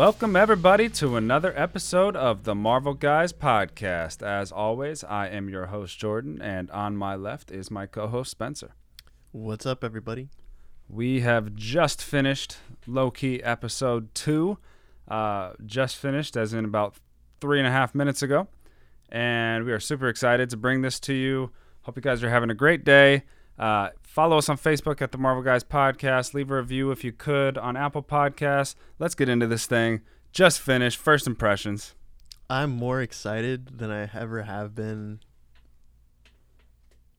Welcome, everybody, to another episode of the Marvel Guys podcast. As always, I am your host, Jordan, and on my left is my co host, Spencer. What's up, everybody? We have just finished Loki episode two. Uh, just finished, as in about three and a half minutes ago. And we are super excited to bring this to you. Hope you guys are having a great day. Uh, follow us on Facebook at the Marvel Guys Podcast. Leave a review if you could on Apple Podcasts. Let's get into this thing. Just finished. First impressions. I'm more excited than I ever have been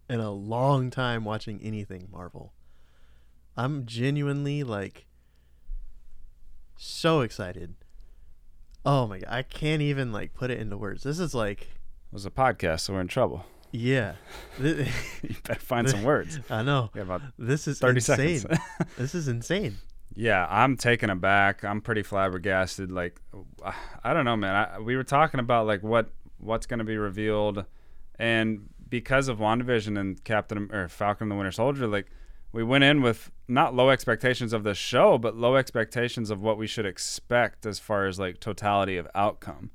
in a long time watching anything Marvel. I'm genuinely like so excited. Oh my god, I can't even like put it into words. This is like It was a podcast, so we're in trouble. Yeah. You better find some words. I know. Have about This is 30 insane. seconds. this is insane. Yeah, I'm taken aback. I'm pretty flabbergasted. Like, I don't know, man. I, we were talking about like what what's going to be revealed, and because of Wandavision and Captain or Falcon and the Winter Soldier, like we went in with not low expectations of the show, but low expectations of what we should expect as far as like totality of outcome.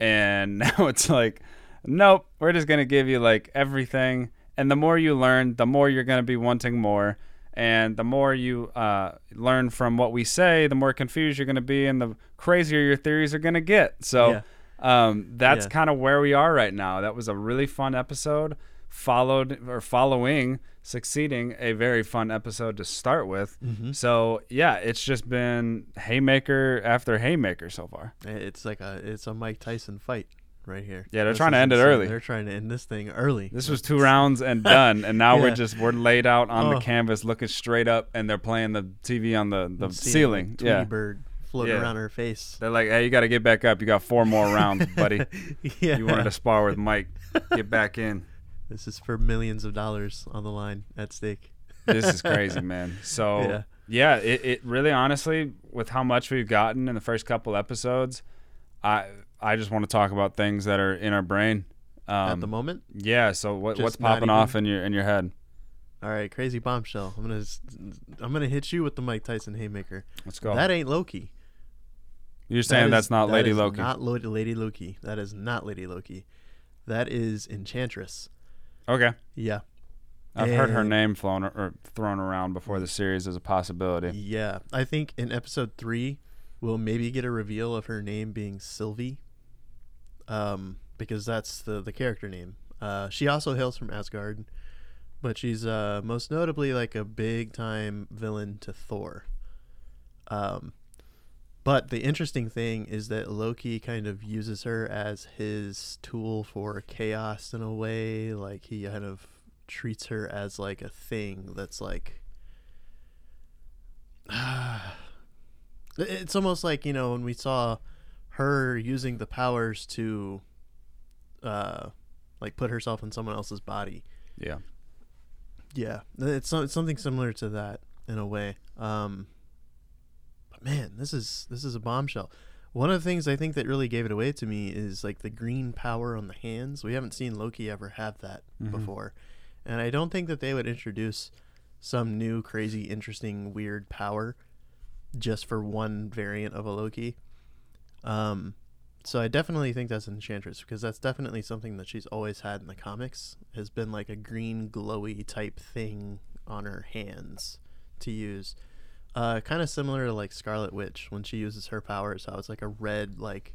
And now it's like, nope, we're just gonna give you like everything, and the more you learn, the more you're gonna be wanting more and the more you uh, learn from what we say, the more confused you're going to be, and the crazier your theories are going to get. So um, that's Yeah. kind of where we are right now. That was a really fun episode, followed or following, succeeding a very fun episode to start with. Mm-hmm. So yeah, it's just been haymaker after haymaker so far. It's like a it's a Mike Tyson fight right here. Yeah, they're This trying to end it early. They're trying to end this thing early. This was two rounds and done, and now we're just we're laid out on the Oh. canvas, looking straight up, and they're playing the TV on the the ceiling. like, yeah, bird floating Yeah. around her face. They're like, hey, you got to get back up. You got four more rounds, buddy. yeah. You wanted to spar with Mike. Get back in. This is for millions of dollars on the line at stake. This is crazy, man. So, yeah, Yeah. it, it really, honestly, with how much we've gotten in the first couple episodes, I I just want to talk about things that are in our brain. Um, at the moment. yeah. So what, what's popping off in your in your head? All right, crazy bombshell. I'm gonna I'm gonna hit you with the Mike Tyson haymaker. Let's go. That ain't Loki. You're That saying is- that's not that Lady is Loki? Not Lo- Lady Loki. That is not Lady Loki. That is Enchantress. okay. Yeah. I've heard her name flown or thrown around before the series as a possibility. Yeah. I think in episode three, we'll maybe get a reveal of her name being Sylvie. Um, because that's the the character name. Uh, she also hails from Asgard, but she's uh most notably like a big time villain to Thor. Um, but the interesting thing is that Loki kind of uses her as his tool for chaos in a way. Like he kind of treats her as like a thing that's like it's almost like you know when we saw her using the powers to uh like put herself in someone else's body. Yeah. yeah. It's, it's something similar to that in a way. Um but man this is this is a bombshell. One of the things i think that really gave it away to me is like the green power on the hands. We haven't seen loki ever have that Mhm. before. And i don't think that they would introduce some new crazy interesting weird power just for one variant of a loki um so i definitely think that's enchantress because that's definitely something that she's always had in the comics has been like a green glowy type thing on her hands to use uh, kind of similar to like Scarlet Witch when she uses her powers, how it's like a red like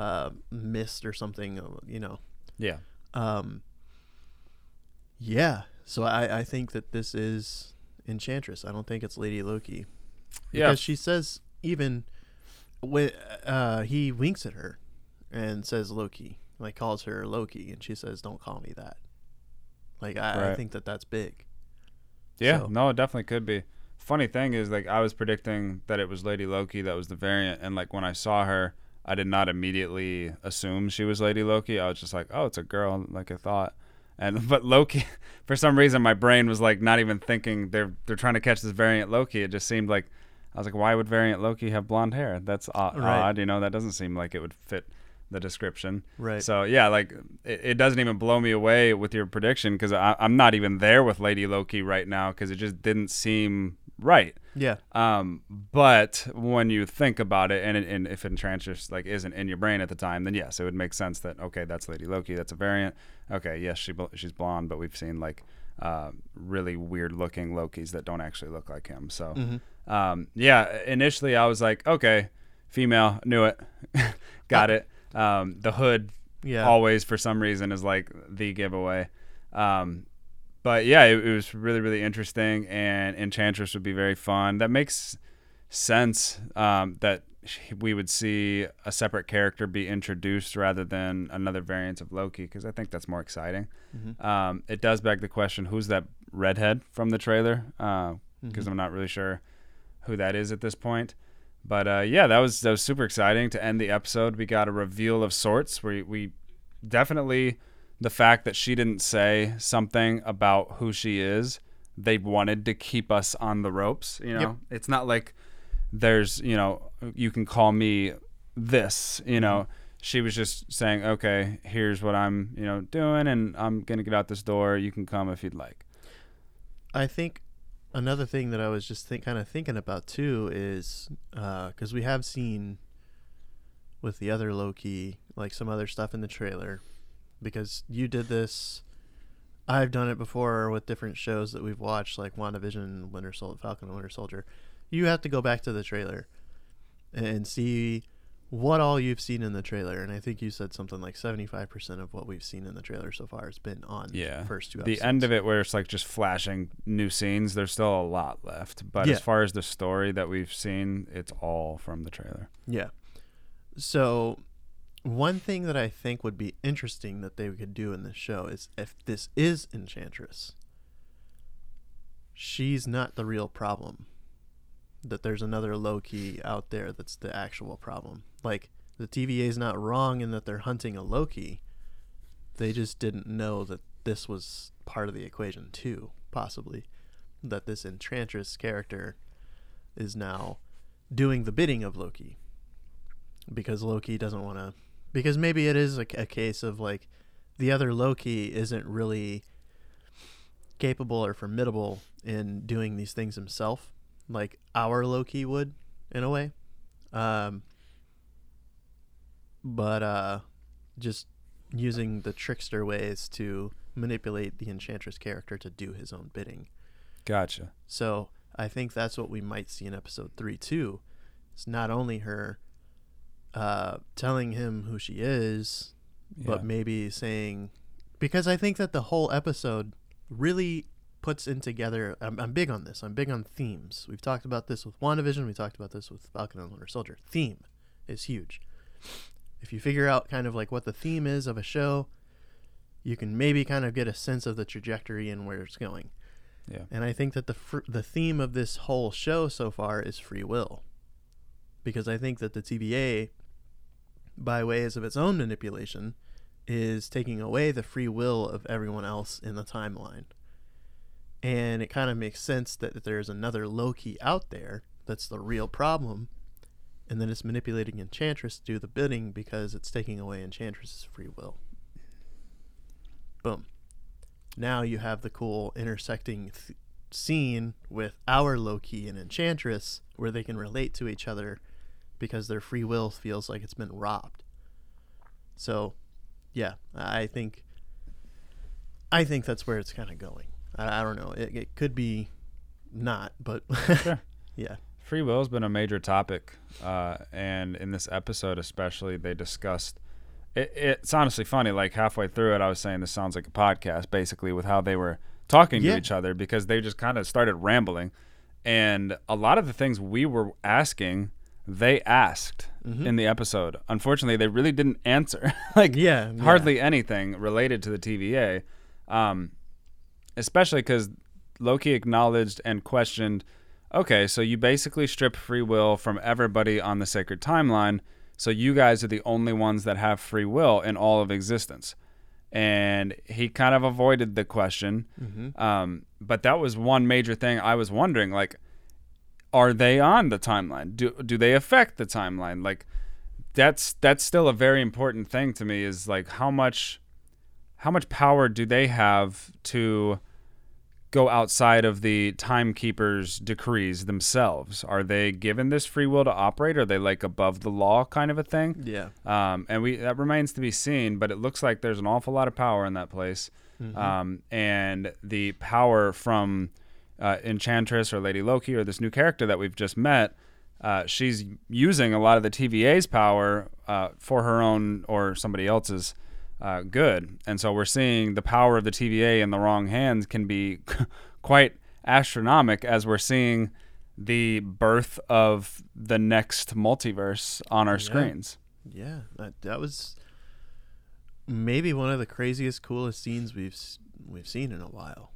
uh, mist or something, uh, you know. Yeah. Um, yeah, so I, I think that this is Enchantress. I don't think it's Lady Loki Yeah. because she says even when uh, he winks at her and says Loki, like calls her Loki, and she says, "Don't call me that." Like I, I think that that's big. Yeah, So- no, it definitely could be. Funny thing is, like, I was predicting that it was Lady Loki that was the variant, and like when I saw her, I did not immediately assume she was Lady Loki. I was just like, oh, it's a girl, like I thought. And but Loki, for some reason, my brain was like not even thinking they're they're trying to catch this variant Loki. It just seemed like I was like, why would variant Loki have blonde hair? That's odd, Right. odd you know. That doesn't seem like it would fit the description. Right. So yeah, like it, it doesn't even blow me away with your prediction because I'm not even there with Lady Loki right now because it just didn't seem right. Yeah. Um, but when you think about it, and, and if Enchantress like isn't in your brain at the time, then yes, it would make sense that okay, that's Lady Loki, that's a variant. Okay, yes, she she's blonde, but we've seen like uh, really weird looking Lokis that don't actually look like him. So, Mm-hmm. um, yeah, initially I was like, okay, female, knew it, got it. Um, the hood Yeah. always for some reason is like the giveaway. Um, but yeah, it, it was really really interesting, and Enchantress would be very fun. That makes sense um, that we would see a separate character be introduced rather than another variant of Loki, because I think that's more exciting. Mhm. Um, it does beg the question: Who's that redhead from the trailer? Because Mhm. I'm not really sure who that is at this point. But uh, yeah, that was that was super exciting to end the episode. We got a reveal of sorts. We we definitely the fact that she didn't say something about who she is. They wanted to keep us on the ropes. You know, Yep. it's not like there's you know you can call me this. You know, mm-hmm. she was just saying, okay, here's what I'm you know doing, and I'm gonna get out this door. You can come if you'd like. I think another thing that I was just think, kind of thinking about too is uh, because we have seen with the other Loki like some other stuff in the trailer because you did this. I've done it before with different shows that we've watched, like WandaVision, Winter Soldier, Falcon and Winter Soldier. You have to go back to the trailer and see what all you've seen in the trailer. And I think you said something like 75% of what we've seen in the trailer so far has been on Yeah. the first two the end of it where it's like just flashing new scenes there's still a lot left but Yeah. as far as the story that we've seen it's all from the trailer Yeah. So, one thing that I think would be interesting that they could do in this show is if this is Enchantress, she's not the real problem. That there's another Loki out there that's the actual problem. Like, the TVA is not wrong in that they're hunting a Loki. They just didn't know that this was part of the equation, too, possibly. That this Enchantress character is now doing the bidding of Loki because Loki doesn't want to. Because maybe it is a, a case of like the other Loki isn't really capable or formidable in doing these things himself, like our Loki would, in a way. Um, but uh, just using the trickster ways to manipulate the Enchantress character to do his own bidding. gotcha So I think that's what we might see in episode three too. It's not only her uh, telling him who she is, but maybe saying because I think that the whole episode really puts in together. I'm, I'm big on this. I'm big on themes. We've talked about this with WandaVision. We talked about this with Falcon and Winter Soldier. Theme is huge. If you figure out kind of like what the theme is of a show, you can maybe kind of get a sense of the trajectory and where it's going. yeah And I think that the fr- the theme of this whole show so far is free will, because I think that the TVA, by ways of its own manipulation, is taking away the free will of everyone else in the timeline. And it kind of makes sense that there's another Loki out there that's the real problem, and then it's manipulating Enchantress to do the bidding because it's taking away Enchantress's free will. Boom now you have the cool intersecting th- scene with our Loki and Enchantress where they can relate to each other because their free will feels like it's been robbed. So, yeah, I think I think that's where it's kind of going. I, I don't know. It, it could be not, but Sure. yeah, free will has been a major topic uh, and in this episode especially they discussed it, it's honestly funny like halfway through it i was saying this sounds like a podcast basically with how they were talking Yeah. to each other because they just kind of started rambling and a lot of the things we were asking they asked Mhm. in the episode unfortunately they really didn't answer like yeah, yeah. hardly anything related to the TVA, um, especially because Loki acknowledged and questioned. Okay, so you basically strip free will from everybody on the sacred timeline, so you guys are the only ones that have free will in all of existence. And he kind of avoided the question, Mhm. um, but that was one major thing I was wondering. Like, are they on the timeline? Do do they affect the timeline? Like, that's that's still a very important thing to me. Is like how much how much power do they have to go outside of the timekeeper's decrees themselves? Are they given this free will to operate? Are they like above the law kind of a thing? Yeah. Um, and we that remains to be seen, but it looks like there's an awful lot of power in that place. Mm-hmm. Um, and the power from uh, Enchantress or Lady Loki or this new character that we've just met, uh, she's using a lot of the TVA's power uh, for her own or somebody else's uh, good. And so we're seeing the power of the TVA in the wrong hands can be quite astronomical as we're seeing the birth of the next multiverse on our Yeah. screens. Yeah, that, that was maybe one of the craziest, coolest scenes we've we've seen in a while.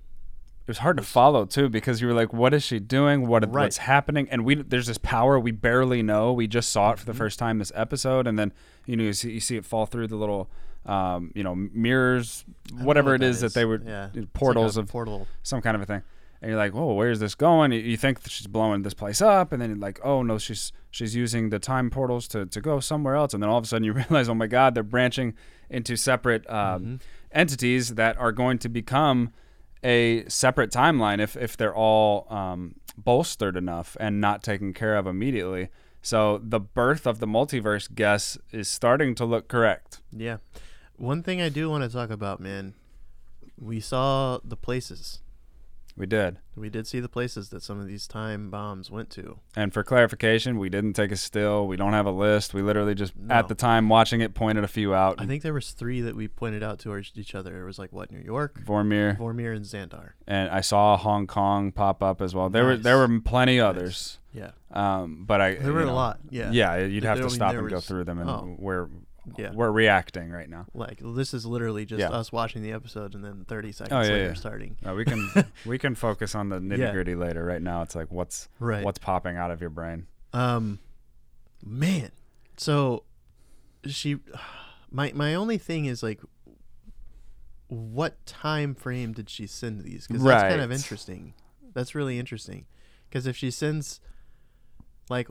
it was hard to follow too because you were like, "What is she doing? What Right. what's happening?" And we there's this power we barely know. We just saw it Mm-hmm. for the first time this episode, and then you know you see, you see it fall through the little um, you know mirrors, know whatever what it is that they were Yeah, like portals of portal. some kind of a thing. And you're like, "Whoa, where's this going?" You- think that she's blowing this place up, and then you're like, "Oh no, she's she's using the time portals to, to go somewhere else." And then all of a sudden you realize, "Oh my God, they're branching into separate um, Mm-hmm. entities that are going to become a separate timeline if if they're all um, bolstered enough and not taken care of immediately." So the birth of the multiverse guess is starting to look correct. Yeah. One thing I do want to talk about, man. We saw the places. We did. We did see the places that some of these time bombs went to. And for clarification, we didn't take a still. We don't have a list. We literally just No. at the time watching it pointed a few out. I think there was three that we pointed out to each other. It was like what New York, Vormir Vormir, and Xandar. and I saw Hong Kong pop up as well. There were there were plenty others. Yeah, Um, but I there were you a lot. Yeah, Yeah, you'd have to stop and go through them, and oh. we're Yeah. we're reacting right now. Like this is literally just Yeah. us watching the episode and then 30 seconds Oh, yeah, later yeah. starting. Uh, we can we can focus on the nitty gritty later. Right now, it's like what's Right. what's popping out of your brain. Um, man. So she, my my only thing is like, what time frame did she send these? Because that's kind of interesting. That's really interesting. Because if she sends, like,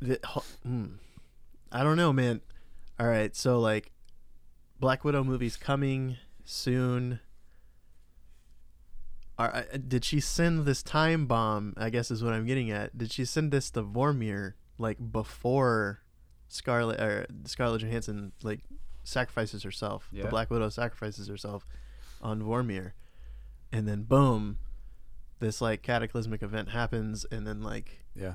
the, hmm, I don't know, man. All right, so like, Black Widow movie's coming soon. Are, uh, did she send this time bomb? I guess is what I'm getting at. Did she send this to Vormir like before Scarlet or Scarlett Johansson like sacrifices herself? Yeah. The Black Widow sacrifices herself on Vormir, and then boom, this like cataclysmic event happens, and then like Yeah.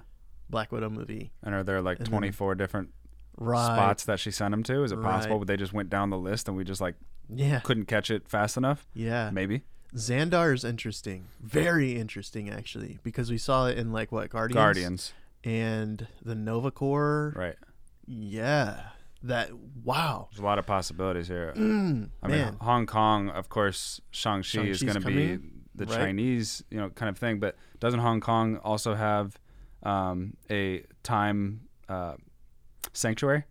Black Widow movie And are there like And then- 24 different right spots that she sent him to? Is it possible Right. they just went down the list and we just like Yeah, couldn't catch it fast enough? yeah. Maybe. Xandar is interesting, very interesting actually, because we saw it in like what Guardians, Guardians. and the Nova Corps. Right. Yeah, that wow. There's a lot of possibilities here. Mm, I mean, Hong Kong, of course, Shang-Chi is going to be the right? Chinese, you know, kind of thing. But doesn't Hong Kong also have um, a time uh, sanctuary?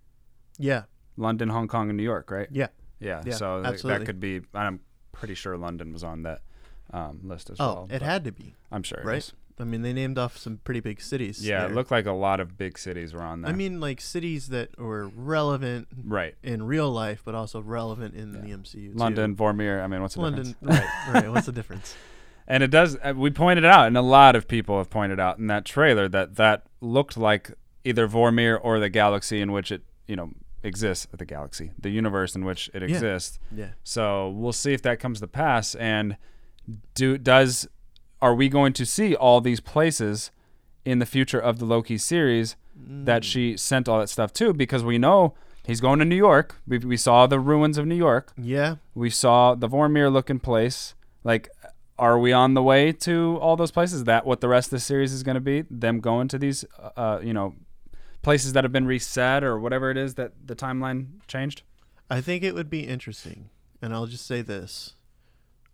yeah, London, Hong Kong, and New York, right? yeah. Yeah. Yeah, so th- that could be. I'm pretty sure London was on that um, list as Oh, well. it had to be. I'm sure. it right? is. I mean, they named off some pretty big cities. Yeah, there. it looked like a lot of big cities were on there. I mean, like cities that were relevant right. in real life, but also relevant in Yeah. the MCU. too. London, Vormir. I mean, what's the London, difference? right? Right. What's the difference? And it does. uh, We pointed out, and a lot of people have pointed out in that trailer that that looked like either Vormir or the galaxy in which it, you know, exists. The galaxy, the universe in which it Yeah. exists. Yeah. So we'll see if that comes to pass. And do does are we going to see all these places in the future of the Loki series that Mm. she sent all that stuff to? Because we know he's going to New York. We, we saw the ruins of New York. Yeah. We saw the Vormir looking place. Like, are we on the way to all those places? Is that what the rest of the series is going to be? Them going to these, uh, you know, places that have been reset or whatever it is that the timeline changed? I think it would be interesting, and I'll just say this.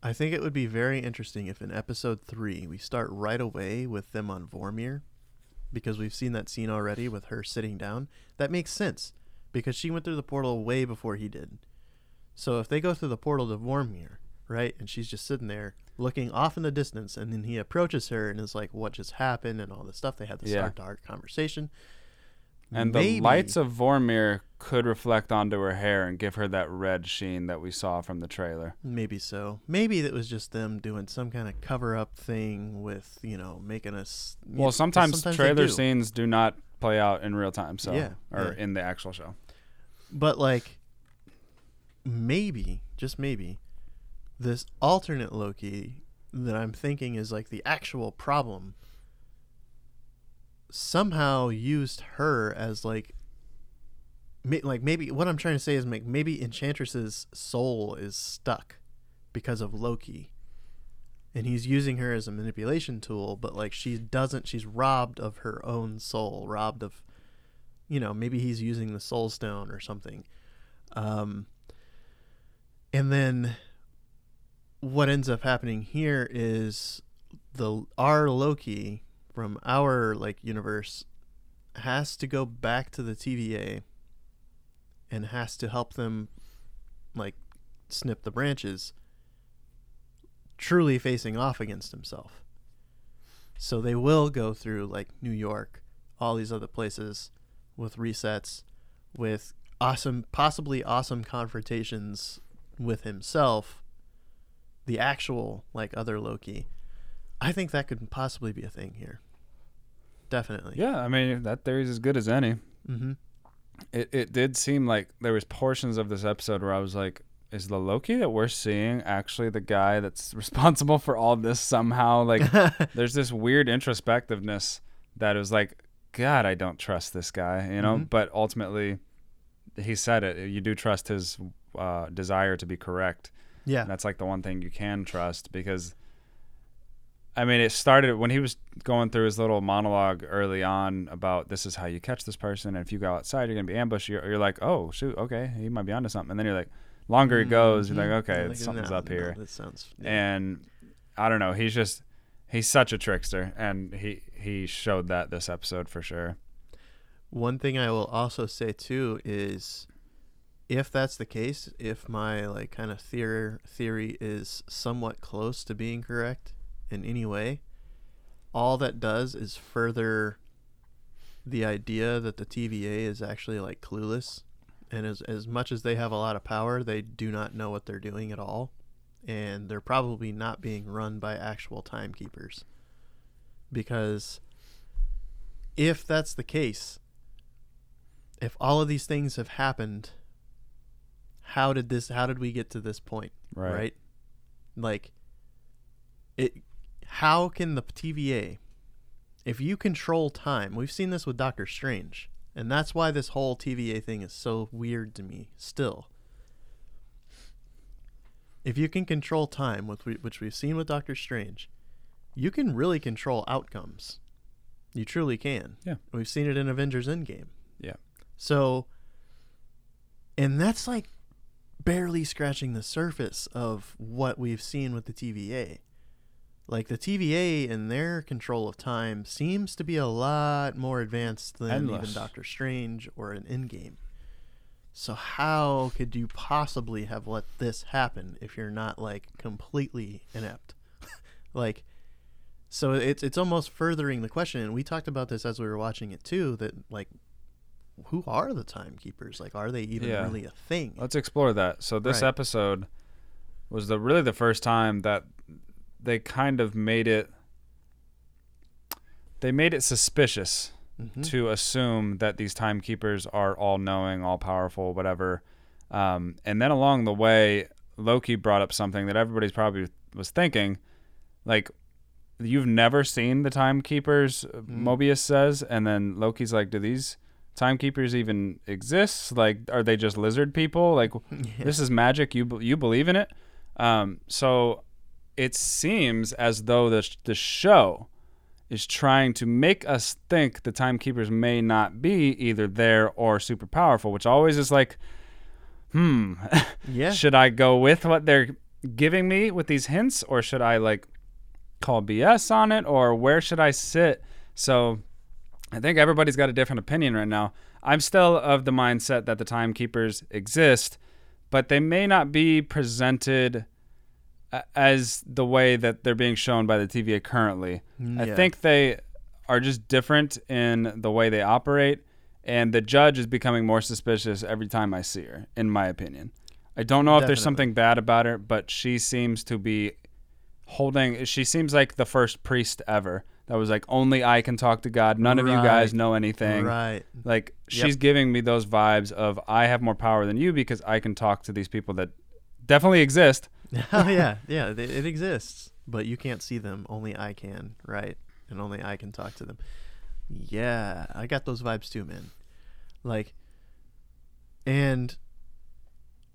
I think it would be very interesting if in episode three we start right away with them on Vormir, because we've seen that scene already with her sitting down. That makes sense, because she went through the portal way before he did. So if they go through the portal to Vormir, right, and she's just sitting there looking off in the distance, and then he approaches her and is like, "What just happened?" and all this stuff. They had this Yeah. to conversation. And maybe, the lights of Vormir could reflect onto her hair and give her that red sheen that we saw from the trailer. maybe so. Maybe it was just them doing some kind of cover up thing with you know making us. Well, sometimes, they trailer do. scenes do not play out in real time, so Yeah, or yeah. in the actual show. But like, maybe, just maybe, this alternate Loki that I'm thinking is like the actual problem somehow used her as like may, like maybe what I'm trying to say is make maybe Enchantress's soul is stuck because of Loki. And he's using her as a manipulation tool, but like she doesn't she's robbed of her own soul, robbed of you know, maybe he's using the soul stone or something. Um and then what ends up happening here is the our Loki from our like universe has to go back to the TVA and has to help them like snip the branches truly facing off against himself. So they will go through like New York, all these other places with resets with awesome possibly awesome confrontations with himself the actual like other Loki. I think that could possibly be a thing here. Definitely. Yeah, I mean that theory's as good as any. Mm-hmm. It it did seem like there was portions of this episode where I was like, is the Loki that we're seeing actually the guy that's responsible for all this somehow? Like there's this weird introspectiveness that was like, God, I don't trust this guy, you know. Mhm. But ultimately, he said it. You do trust his uh, desire to be correct. yeah. And that's like the one thing you can trust because I mean it started when he was going through his little monologue early on about this is how you catch this person and if you go outside you're gonna be ambushed you're, you're like oh shoot okay he might be onto something and then you're like longer it mm-hmm. goes you're like okay Like, something's no, up no, here sounds. yeah. and I don't know he's just he's such a trickster and he he showed that this episode for sure One thing I will also say too is if that's the case, if my like kind of theory theory is somewhat close to being correct in any way, all that does is further the idea that the TVA is actually like clueless and as as much as they have a lot of power, they do not know what they're doing at all and they're probably not being run by actual timekeepers. Because if that's the case, if all of these things have happened, how did this how did we get to this point? right, Like it how can the TVA if you control time, we've seen this with Doctor Strange, and that's why this whole TVA thing is so weird to me still. If you can control time, which, we, which we've seen with Doctor Strange, you can really control outcomes. You truly can. Yeah. We've seen it in Avengers Endgame. Yeah. So, and that's like barely scratching the surface of what we've seen with the TVA. Like the TVA and their control of time seems to be a lot more advanced than Endless. even Doctor Strange or an Endgame. So how could you possibly have let this happen if you're not like completely inept? like so it's it's almost furthering the question and we talked about this as we were watching it too that like who are the timekeepers? Like are they even Yeah. really a thing? Let's explore that. So this Right. episode was the really the first time that they kind of made it they made it suspicious Mhm. to assume that these timekeepers are all knowing, all powerful, whatever. Um, and then along the way, Loki brought up something that everybody's probably was thinking, like you've never seen the timekeepers. Mobius says, and then Loki's like, "Do these timekeepers even exist? Like, are they just lizard people? Like, Yeah. this is magic. You you believe in it?" Um, so it seems as though the sh- the show is trying to make us think the timekeepers may not be either there or super powerful, which always is like, hmm, yeah. should I go with what they're giving me with these hints, or should I like call BS on it, or where should I sit? So I think everybody's got a different opinion right now. I'm still of the mindset that the timekeepers exist, but they may not be presented as the way that they're being shown by the TVA currently. I think they are just different in the way they operate and the judge is becoming more suspicious every time I see her. In my opinion, I don't know if there's something bad about her, but she seems to be holding. She seems like the first priest ever that was like, only I can talk to God. None of you guys know anything. Right. Like Yep. she's giving me those vibes of I have more power than you because I can talk to these people that definitely exist. oh yeah, yeah, they, it exists, but you can't see them. Only I can, right? And only I can talk to them. Yeah, I got those vibes too, man. Like, and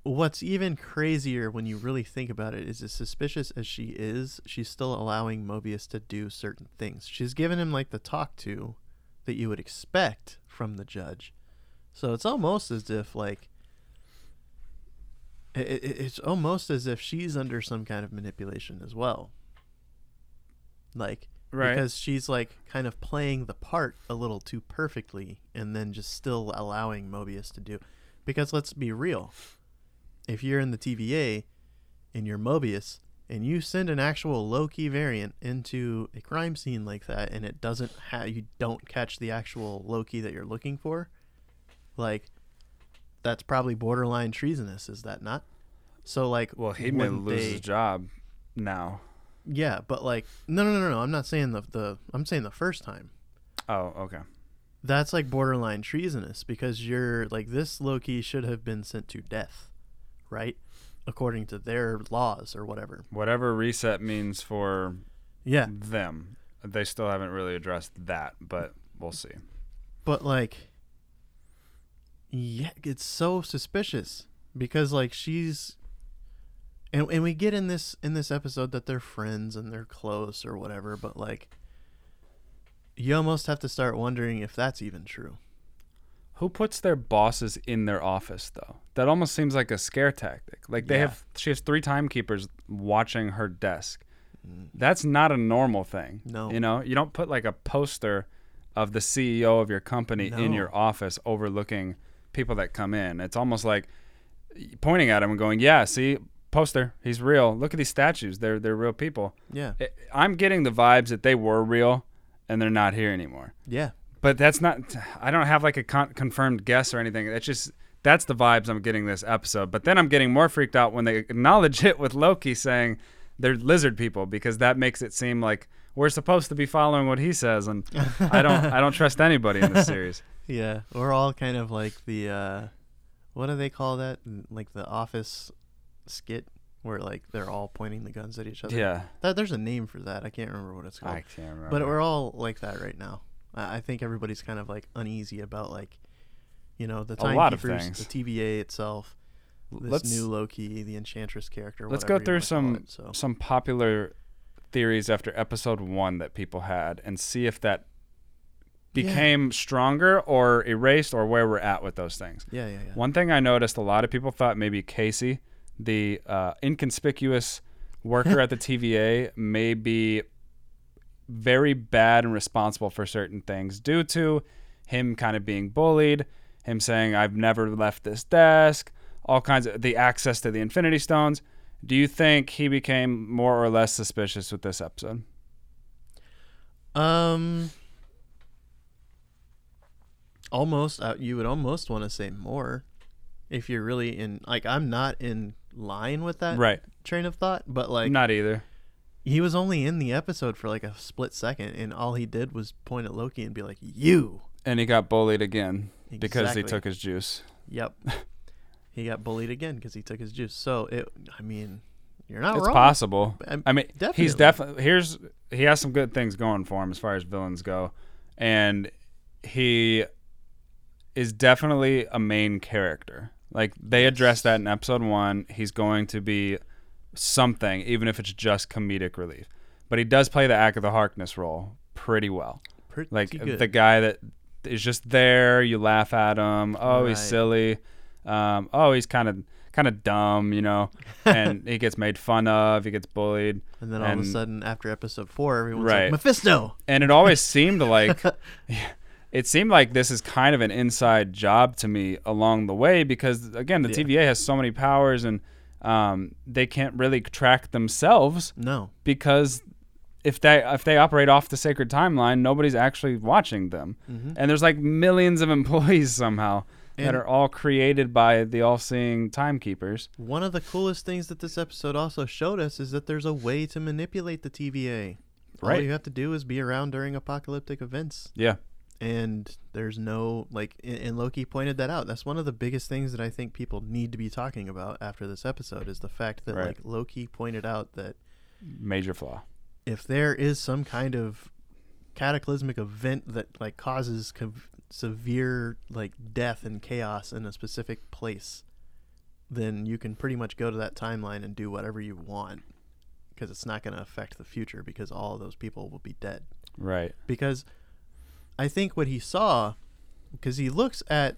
what's even crazier when you really think about it is as suspicious as she is, she's still allowing Mobius to do certain things. She's given him like the talk to that you would expect from the judge. So it's almost as if like it, it, it's almost as if she's under some kind of manipulation as well. Like Right. because she's like kind of playing the part a little too perfectly and then just still allowing Mobius to do because let's be real. If you're in the TVA and you're Mobius and you send an actual Loki variant into a crime scene like that and it doesn't have you don't catch the actual Loki that you're looking for, like that's probably borderline treasonous, is that not? So like well, he may lose they- his job now. Yeah, but like no no no no, I'm not saying the the I'm saying the first time. Oh, okay. That's like borderline treasonous because you're like this Loki should have been sent to death, right? According to their laws or whatever. Whatever reset means for Yeah, them, they still haven't really addressed that, but we'll see. but like yeah, it's so suspicious because like she's and and we get in this in this episode that they're friends and they're close or whatever, but like you almost have to start wondering if that's even true. Who puts their bosses in their office though? That almost seems like a scare tactic. Like they Yeah. have she has three timekeepers watching her desk. Mm. That's not a normal thing. No. You know, you don't put like a poster of the CEO of your company in your office overlooking people that come in. It's almost like pointing at him and going, "Yeah, see, poster, he's real. Look at these statues. They're they're real people." Yeah. I'm getting the vibes that they were real and they're not here anymore. Yeah. But that's not. I don't have like a con- confirmed guess or anything. It's just that's the vibes I'm getting this episode. But then I'm getting more freaked out when they acknowledge it with Loki saying they're lizard people because that makes it seem like we're supposed to be following what he says, and I don't. I don't trust anybody in this series. Yeah, we're all kind of like the uh what do they call that? Like the office skit where like they're all pointing the guns at each other. Yeah, That there's a name for that. I can't remember what it's called. I can't remember. but we're all like that right now. I I think everybody's kind of like uneasy about like you know, the A lot of timekeepers, the TVA itself, this let's new Loki, the Enchantress character. let's go through some it, so. some popular theories after episode one that people had, and see if that Yeah. became stronger or erased or where we're at with those things. Yeah, yeah, yeah. One thing I noticed a lot of people thought maybe Casey, the uh, inconspicuous worker at the TVA, may be very bad and responsible for certain things due to him kind of being bullied, him saying, I've never left this desk, all kinds of the access to the Infinity Stones. Do you think he became more or less suspicious with this episode? Um, almost. Uh, you would almost want to say more, if you're really in. Like, I'm not in line with that right. train of thought, but like, Not either. he was only in the episode for like a split second, and all he did was point at Loki and be like, "You." And he got bullied again because he took his juice. Yep. he got bullied again because he took his juice. So it. I mean, you're not it's wrong. possible. Um, I mean, definitely. he's definitely. definitely here's he has some good things going for him as far as villains go, and he is definitely a main character. Like they addressed that in episode one. He's going to be something, even if it's just comedic relief. But he does play the act of the Harkness role pretty well. Pretty Like good. the guy that is just there. You laugh at him. Oh, he's silly. Um, oh, he's kind of kind of dumb, you know. And he gets made fun of. He gets bullied. and then all of a sudden, after episode four, everyone's Right. like, "Mephisto." And it always seemed like it seemed like this is kind of an inside job to me along the way because again, the Yeah. TVA has so many powers and um, they can't really track themselves No. because if they if they operate off the sacred timeline, nobody's actually watching them. Mm-hmm. And there's like millions of employees somehow that are all created by the all-seeing timekeepers. One of the coolest things that this episode also showed us is that there's a way to manipulate the TVA. Right. All you have to do is be around during apocalyptic events. Yeah. And there's no, like, and Loki pointed that out. That's one of the biggest things that I think people need to be talking about after this episode is the fact that, Right. like, Loki pointed out that Major flaw. if there is some kind of cataclysmic event that, like, causes cov- severe, like, death and chaos in a specific place, then you can pretty much go to that timeline and do whatever you want because it's not going to affect the future because all of those people will be dead. Right. Because I think what he saw, because he looks at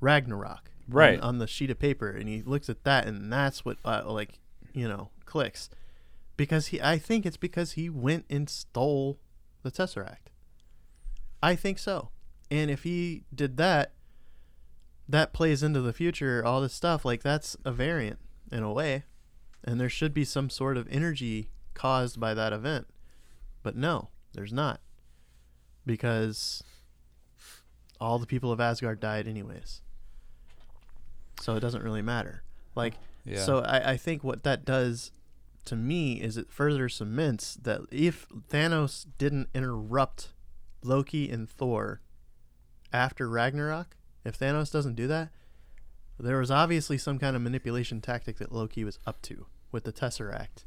Ragnarok on- Right. on, the sheet of paper and he looks at that and that's what uh, like you know clicks because he I think it's because he went and stole the Tesseract. I think so. And if he did that, that plays into the future, all this stuff, like that's a variant in a way. And there should be some sort of energy caused by that event. But no, there's not. Because all the people of Asgard died anyways. So it doesn't really matter. Like Yeah. so I, I think what that does to me is it further cements that if Thanos didn't interrupt Loki and Thor after Ragnarok, if Thanos doesn't do that, there was obviously some kind of manipulation tactic that Loki was up to with the Tesseract.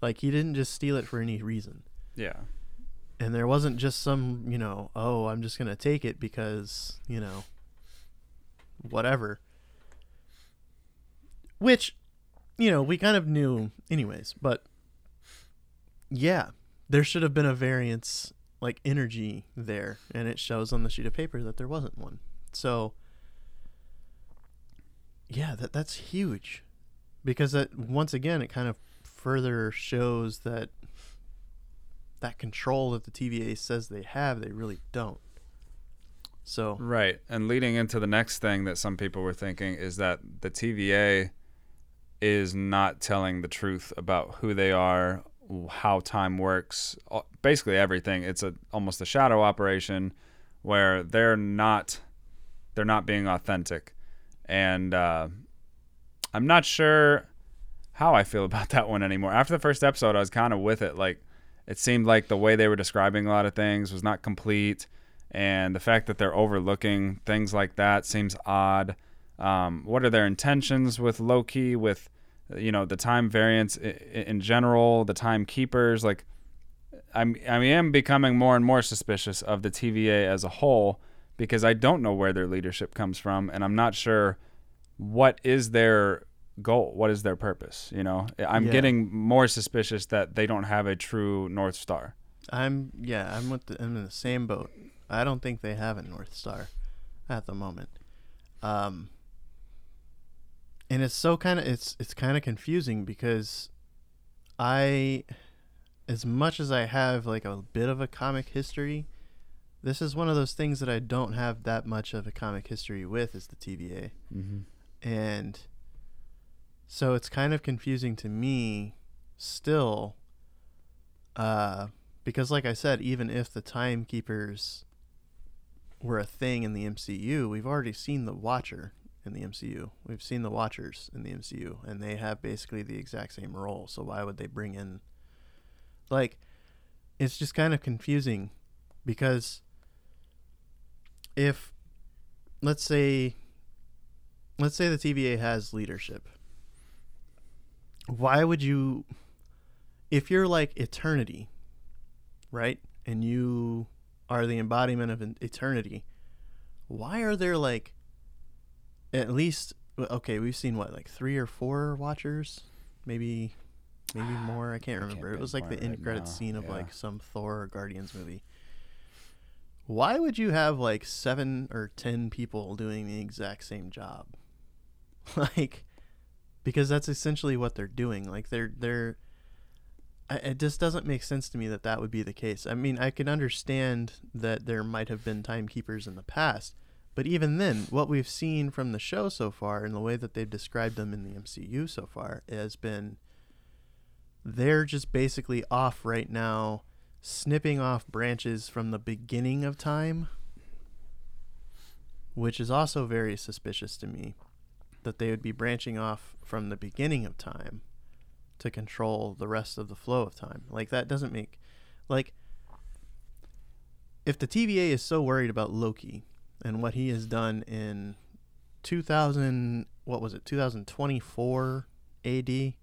Like he didn't just steal it for any reason. yeah. And there wasn't just some, you know, oh, I'm just to take it because, you know, whatever. Which, you know, we kind of knew anyways, but yeah, there should have been a variance like energy there, and it shows on the sheet of paper that there wasn't one. So yeah, that that's huge. Because that once again it kind of further shows that that control that the TVA says they have, they really don't. So Right. And leading into the next thing that some people were thinking is that the TVA is not telling the truth about who they are, how time works, basically everything. It's a almost a shadow operation where they're not they're not being authentic. And uh, I'm not sure how I feel about that one anymore. After the first episode, I was kind of with it. Like, it seemed like the way they were describing a lot of things was not complete, and the fact that they're overlooking things like that seems odd. Um, what are their intentions with Loki? With you know the time variance in, general, the timekeepers. Like, I'm I am becoming more and more suspicious of the TVA as a whole because I don't know where their leadership comes from, and I'm not sure what is their goal, what is their purpose. You know, I'm Yeah. getting more suspicious that they don't have a true north star. I'm yeah, I'm with the, I'm in the same boat. I don't think they have a North Star at the moment. Um and it's so kind of it's it's kind of confusing because I as much as I have like a bit of a comic history, this is one of those things that I don't have that much of a comic history with is the TVA. Mm-hmm. and so it's kind of confusing to me still uh because like i said even if the timekeepers were a thing in the mcu we've already seen the watcher in the mcu we've seen the watchers in the mcu and they have basically the exact same role so why would they bring in like it's just kind of confusing because if let's say let's say the TVA has leadership. Why would you if you're like eternity, right? And you are the embodiment of eternity. Why are there like at least okay, we've seen what like 3 or 4 watchers, maybe maybe more, I can't remember. can't it was like the end right credit scene of yeah. like some Thor or Guardians movie. Why would you have like 7 or 10 people doing the exact same job? like because that's essentially what they're doing like they're they're I, it just doesn't make sense to me that that would be the case. I mean i can understand that there might have been timekeepers in the past but even then what we've seen from the show so far and the way that they've described them in the mcu so far has been they're just basically off right now, snipping off branches from the beginning of time, which is also very suspicious to me that they would be branching off from the beginning of time to control the rest of the flow of time. Like that doesn't make like if the TVA is so worried about Loki and what he has done in 2000 what was it 2024 AD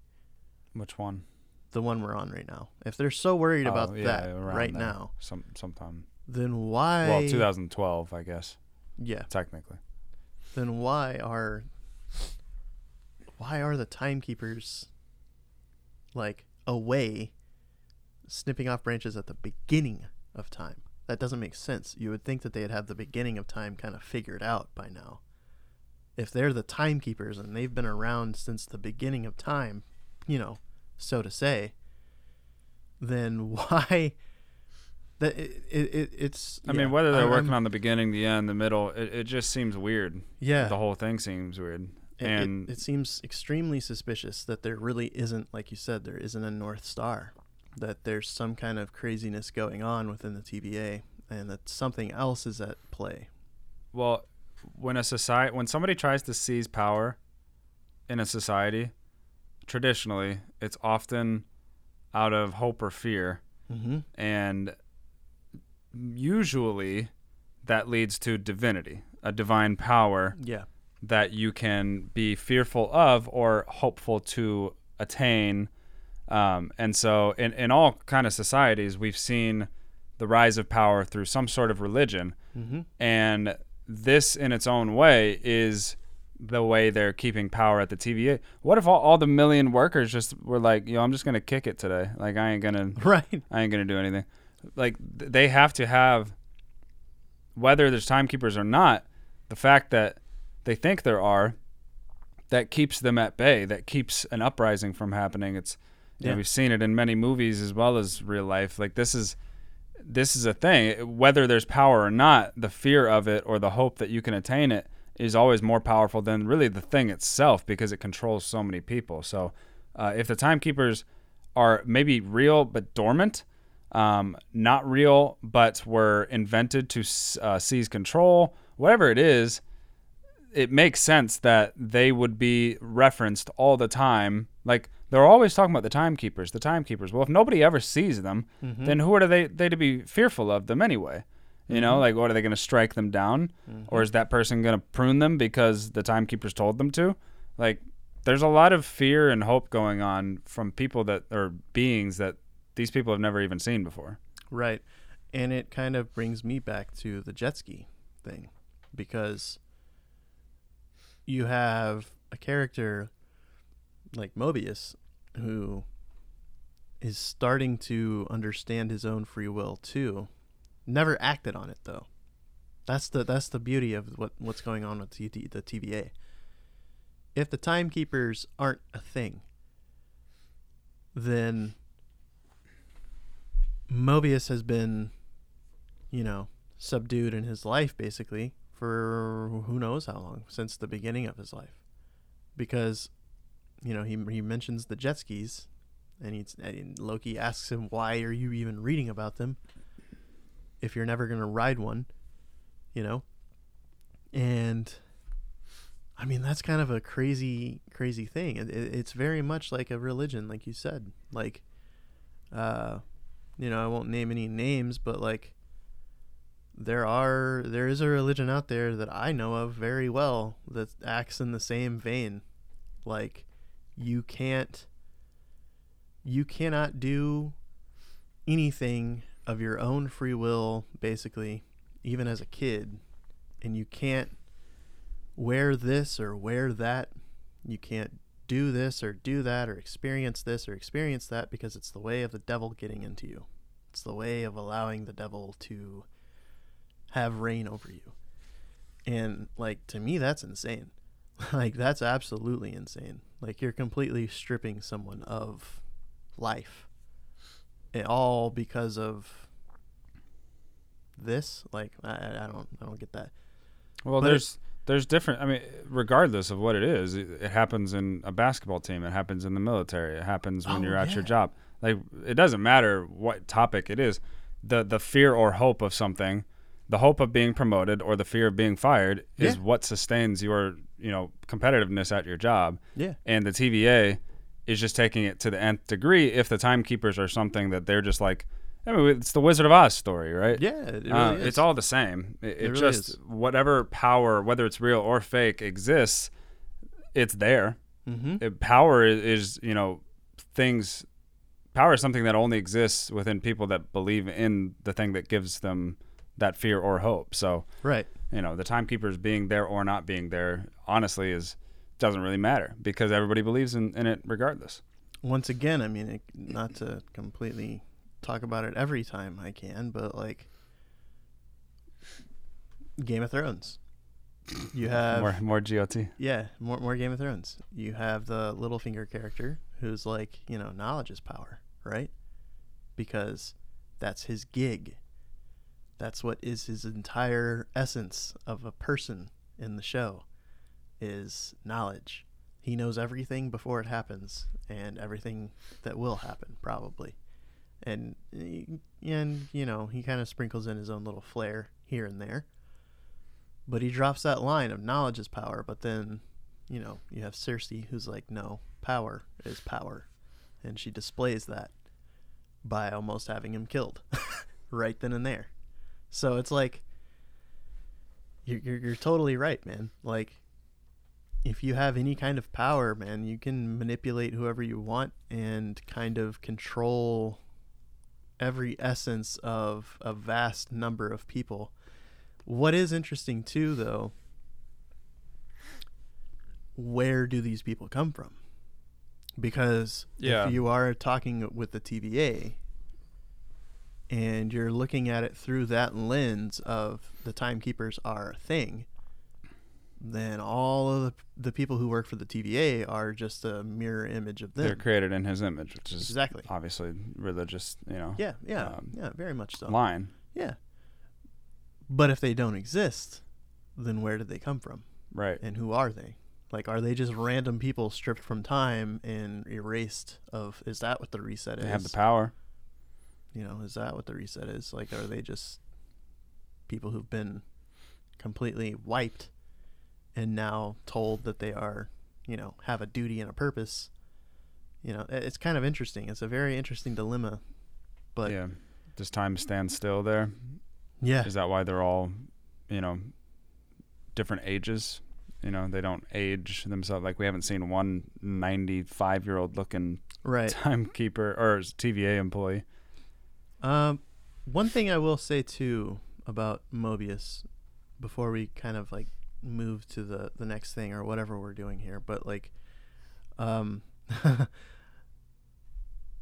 Which one? the one we're on right now if they're so worried Oh, about yeah, that right there. now Some sometime. then why Well, 2012, I guess yeah technically. then why are why are the timekeepers like away snipping off branches at the beginning of time that doesn't make sense you would think that they'd have the beginning of time kind of figured out by now if they're the timekeepers and they've been around since the beginning of time you know so to say then why that it, it, it it's I yeah, mean, whether they're I'm- working on the beginning, the end, the middle, it, it just seems weird. yeah The whole thing seems weird. It- it- it, seems extremely suspicious that there really isn't, like you said, there isn't a North Star, that there's some kind of craziness going on within the TVA, and that something else is at play. Well, when a society, when somebody tries to seize power in a society, traditionally it's often out of hope or fear, Mm-hmm. and usually that leads to divinity, a divine power Yeah. That you can be fearful of or hopeful to attain. Um, and so, in, in all kind of societies, we've seen the rise of power through some sort of religion, Mm-hmm. and this, in its own way, is the way they're keeping power at the TVA. What if all, all the million workers just were like, "Yo, I'm just gonna kick it today. Like, I ain't gonna, Right. I ain't gonna do anything." Like, th- they have to have, whether there's timekeepers or not, the fact that they think there are, that keeps them at bay. That keeps an uprising from happening. It's, you know, Yeah. we've seen it in many movies as well as real life. Like, this is this is a thing. Whether there's power or not, the fear of it or the hope that you can attain it is always more powerful than really the thing itself because it controls so many people. So, uh, if the timekeepers are maybe real but dormant, um, not real but were invented to uh, seize control, whatever it is, it makes sense that they would be referenced all the time. Like they're always talking about the timekeepers, the timekeepers. Well, if nobody ever sees them, Mm-hmm. then who are they they to be fearful of them anyway? You know, like what are they going to strike them down, or is that person going to prune them because the timekeepers told them to? Like, there's a lot of fear and hope going on from people that or beings that these people have never even seen before. Right. And it kind of brings me back to the jet ski thing because you have a character like Mobius who is starting to understand his own free will too. Never acted on it though. That's the that's the beauty of what what's going on with the, the TVA. If the timekeepers aren't a thing, then Mobius has been, you know, subdued in his life basically for who knows how long since the beginning of his life, because, you know, he he mentions the jet skis, and he's and Loki asks him why are you even reading about them, if you're never gonna ride one, you know, and. I mean that's kind of a crazy, crazy thing. It, it, it's very much like a religion, like you said. Like, uh, you know, I won't name any names, but like there are there is a religion out there that I know of very well that acts in the same vein. Like you can't you cannot do anything of your own free will basically even as a kid and you can't wear this or wear that. You can't do this or do that or experience this or experience that because it's the way of the devil getting into you. It's the way of allowing the devil to have reign over you. And like to me that's insane. like that's absolutely insane. Like you're completely stripping someone of life. It all because of this like I, I don't I don't get that. Well, But there's there's different. I mean, regardless of what it is, it, it happens in a basketball team. It happens in the military. It happens when Oh, you're at your job. Like it doesn't matter what topic it is. The the fear or hope of something, the hope of being promoted or the fear of being fired is Yeah. what sustains your you know competitiveness at your job. Yeah. And the TVA is just taking it to the nth degree. If the timekeepers are something that they're just like, I mean, it's the Wizard of Oz story, right? Yeah, it really Uh. It's all the same. It, it, It really just is. whatever power, whether it's real or fake, exists. It's there. Mm-hmm. It- power is, is, you know, things. Power is something that only exists within people that believe in the thing that gives them that fear or hope. So Right. you know, the timekeepers being there or not being there, honestly, is doesn't really matter because everybody believes in, in it regardless. Once again, I mean, it, not to completely talk about it every time I can, but like Game of Thrones. You have more more GOT. Yeah, more more Game of Thrones. You have the Littlefinger character who's like, you know, knowledge is power, right? Because that's his gig. That's what is his entire essence of a person in the show is knowledge. He knows everything before it happens and everything that will happen probably. And and you know, he kind of sprinkles in his own little flair here and there but he drops that line of knowledge is power but then you know you have cersei who's like no power is power and she displays that by almost having him killed right then and there so it's like you're, you're, you're totally right man like if you have any kind of power man you can manipulate whoever you want and kind of control every essence of a vast number of people what is interesting too, though, where do these people come from? Because Yeah. if you are talking with the TVA and you're looking at it through that lens of the timekeepers are a thing, then all of the, the people who work for the TVA are just a mirror image of them. They're created in his image, which is Exactly. obviously religious, you know, Yeah, yeah, um, yeah, very much so. line. Yeah. But if they don't exist, then where did they come from? Right. And who are they? Like, are they just random people stripped from time and erased? Of is that what the reset They is? They have the power. You know, is that what the reset is? Like, are they just people who've been completely wiped and now told that they are, you know, have a duty and a purpose? You know, it's kind of interesting. It's a very interesting dilemma. But yeah. Does time stand still there? yeah, Is that why they're all, you know, different ages? You know, they don't age themselves. Like we haven't seen one 95 year old looking right. timekeeper or TVA employee. Um, one thing I will say too about Mobius, before we kind of like move to the the next thing or whatever we're doing here, but like, um,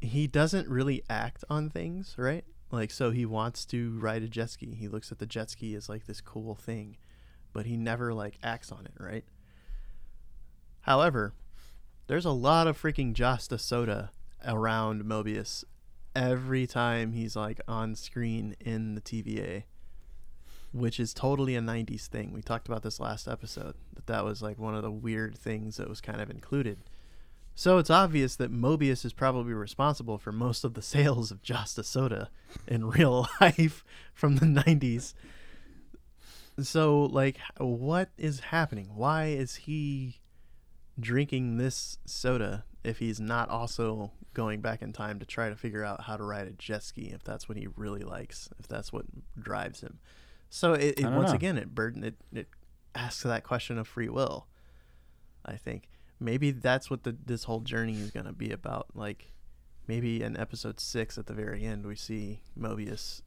he doesn't really act on things, right? Like, so he wants to ride a jet ski. He looks at the jet ski as like this cool thing, but he never like acts on it, right? However, there's a lot of freaking Josta soda around Mobius every time he's like on screen in the TVA, which is totally a 90s thing. We talked about this last episode that that was like one of the weird things that was kind of included. So it's obvious that Mobius is probably responsible for most of the sales of Josta soda in real life from the 90s. So like what is happening? Why is he drinking this soda if he's not also going back in time to try to figure out how to ride a jet ski if that's what he really likes if that's what drives him. So it, it once know. again it burden it, it asks that question of free will i think. Maybe that's what the this whole journey is going to be about. Like maybe in episode six at the very end we see mobius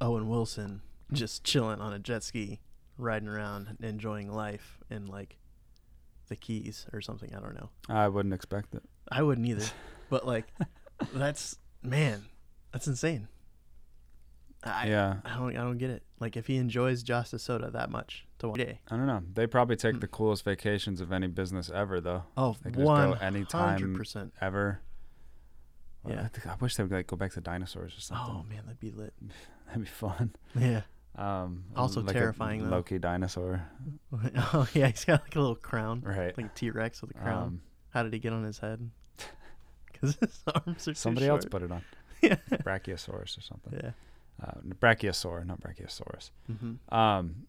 owen wilson hmm. just chilling on a jet ski riding around enjoying life and like the keys or something i don't know I wouldn't expect it. I wouldn't either. But like, that's man, that's insane. I, yeah. I don't I don't get it. Like if he enjoys Josta Soda that much to one day. I don't know. They probably take Hmm. the coolest vacations of any business ever, though. Oh, They could just go one anytime. hundred percent. Ever. Well, Yeah. I, think, I wish they would like go back to dinosaurs or something. Oh man, that'd be lit. That'd be fun. Yeah. Um, Also like terrifying. Loki dinosaur, oh yeah, he's got like a little crown, right? like a T Rex with a crown. Um, How did he get on his head? Because his arms are somebody else put it on. Yeah. Brachiosaurus or something. Yeah. Uh, Brachiosaur, not Brachiosaurus. hmm Um,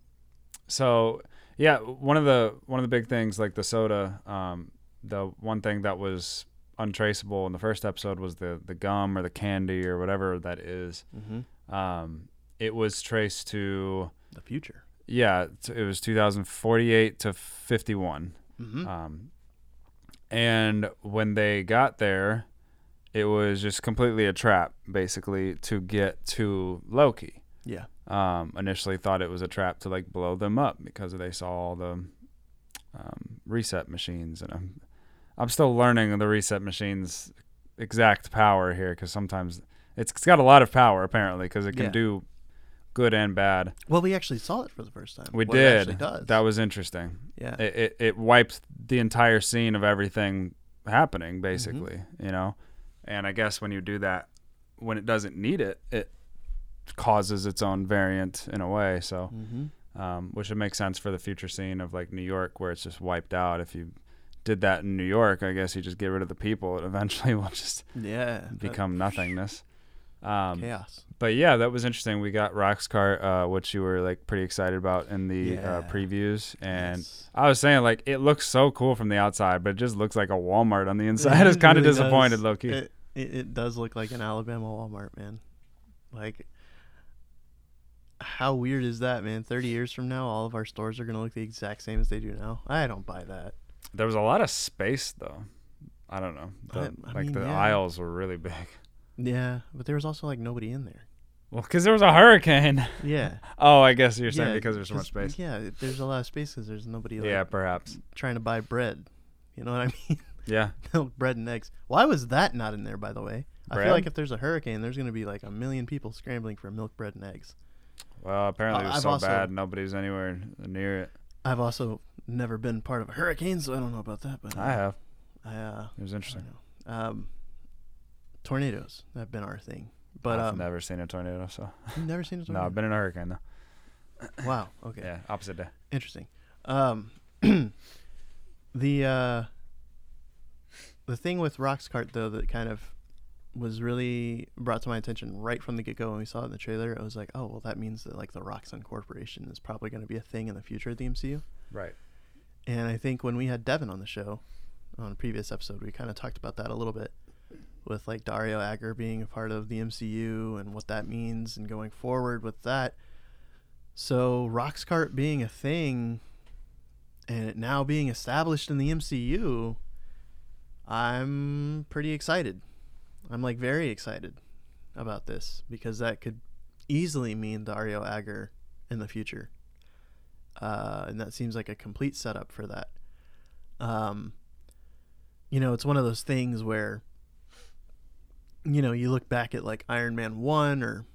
so yeah, one of the one of the big things like the soda. Um, the one thing that was untraceable in the first episode was the the gum or the candy or whatever that is. hmm Um, it was traced to The future. yeah, it was 2048 to 51. hmm Um, and when they got there, it was just completely a trap, basically, to get to Loki. yeah. Um, initially thought it was a trap to like blow them up because they saw all the um, reset machines, and I'm I'm still learning the reset machines exact power here because sometimes it's, it's got a lot of power apparently because it can Yeah. do good and bad. Well, we actually saw it for the first time. We what It did. actually does. That was interesting. yeah. it, it, it wiped the entire scene of everything happening basically you know and i guess when you do that when it doesn't need it it causes its own variant in a way so hmm um, which would make sense for the future scene of like new york where it's just wiped out if you did that in new york i guess you just get rid of the people it eventually will just Yeah. become nothingness um, chaos. but yeah, that was interesting. We got Roxxcart, uh, which you were like pretty excited about in the Yeah. uh, previews, and Yes. I was saying like it looks so cool from the outside, but it just looks like a Walmart on the inside. I was kind of really disappointed. Loki. It, it, it does look like an Alabama Walmart, man. Like, how weird is that, man? 30 years from now, all of our stores are going to look the exact same as they do now. I don't buy that. There was a lot of space though. I don't know. The, I- I like mean, the yeah. aisles were really big. Yeah, but there was also like nobody in there. Well, because there was a hurricane. Yeah. oh, I guess you're saying yeah, because there's so much space. Yeah, there's a lot of space because there's nobody like, Yeah, perhaps. trying to buy bread. You know what I mean? Yeah. Milk, bread, and eggs. Why was that not in there, by the way? I feel like if there's a hurricane, there's going to be like a million people scrambling for milk, bread, and eggs. Well, apparently it Uh, was I've so also- bad nobody's anywhere near it. I've also never been part of a hurricane, so I don't know about that. But I have. I, uh, It was interesting. Um, tornadoes have been our thing, but I've um, never seen a tornado, so never seen a tornado. no. I've been in a hurricane though. Wow. Okay. Yeah, opposite day. Interesting. Um, the uh, the thing with Roxxcart though that kind of was really brought to my attention right from the get go when we saw it in the trailer. I was like, oh well, that means that like the Roxxon Corporation is probably going to be a thing in the future of the MCU. Right. And I think when we had Devin on the show on a previous episode, we kind of talked about that a little bit with like Dario Agger being a part of the MCU and what that means and going forward with that. So Roxxcart being a thing and it now being established in the MCU, I'm pretty excited. I'm like very excited about this because that could easily mean Dario Agger in the future uh, and that seems like a complete setup for that. Um, you know, it's one of those things where, you know, you look back at like Iron Man 1 or,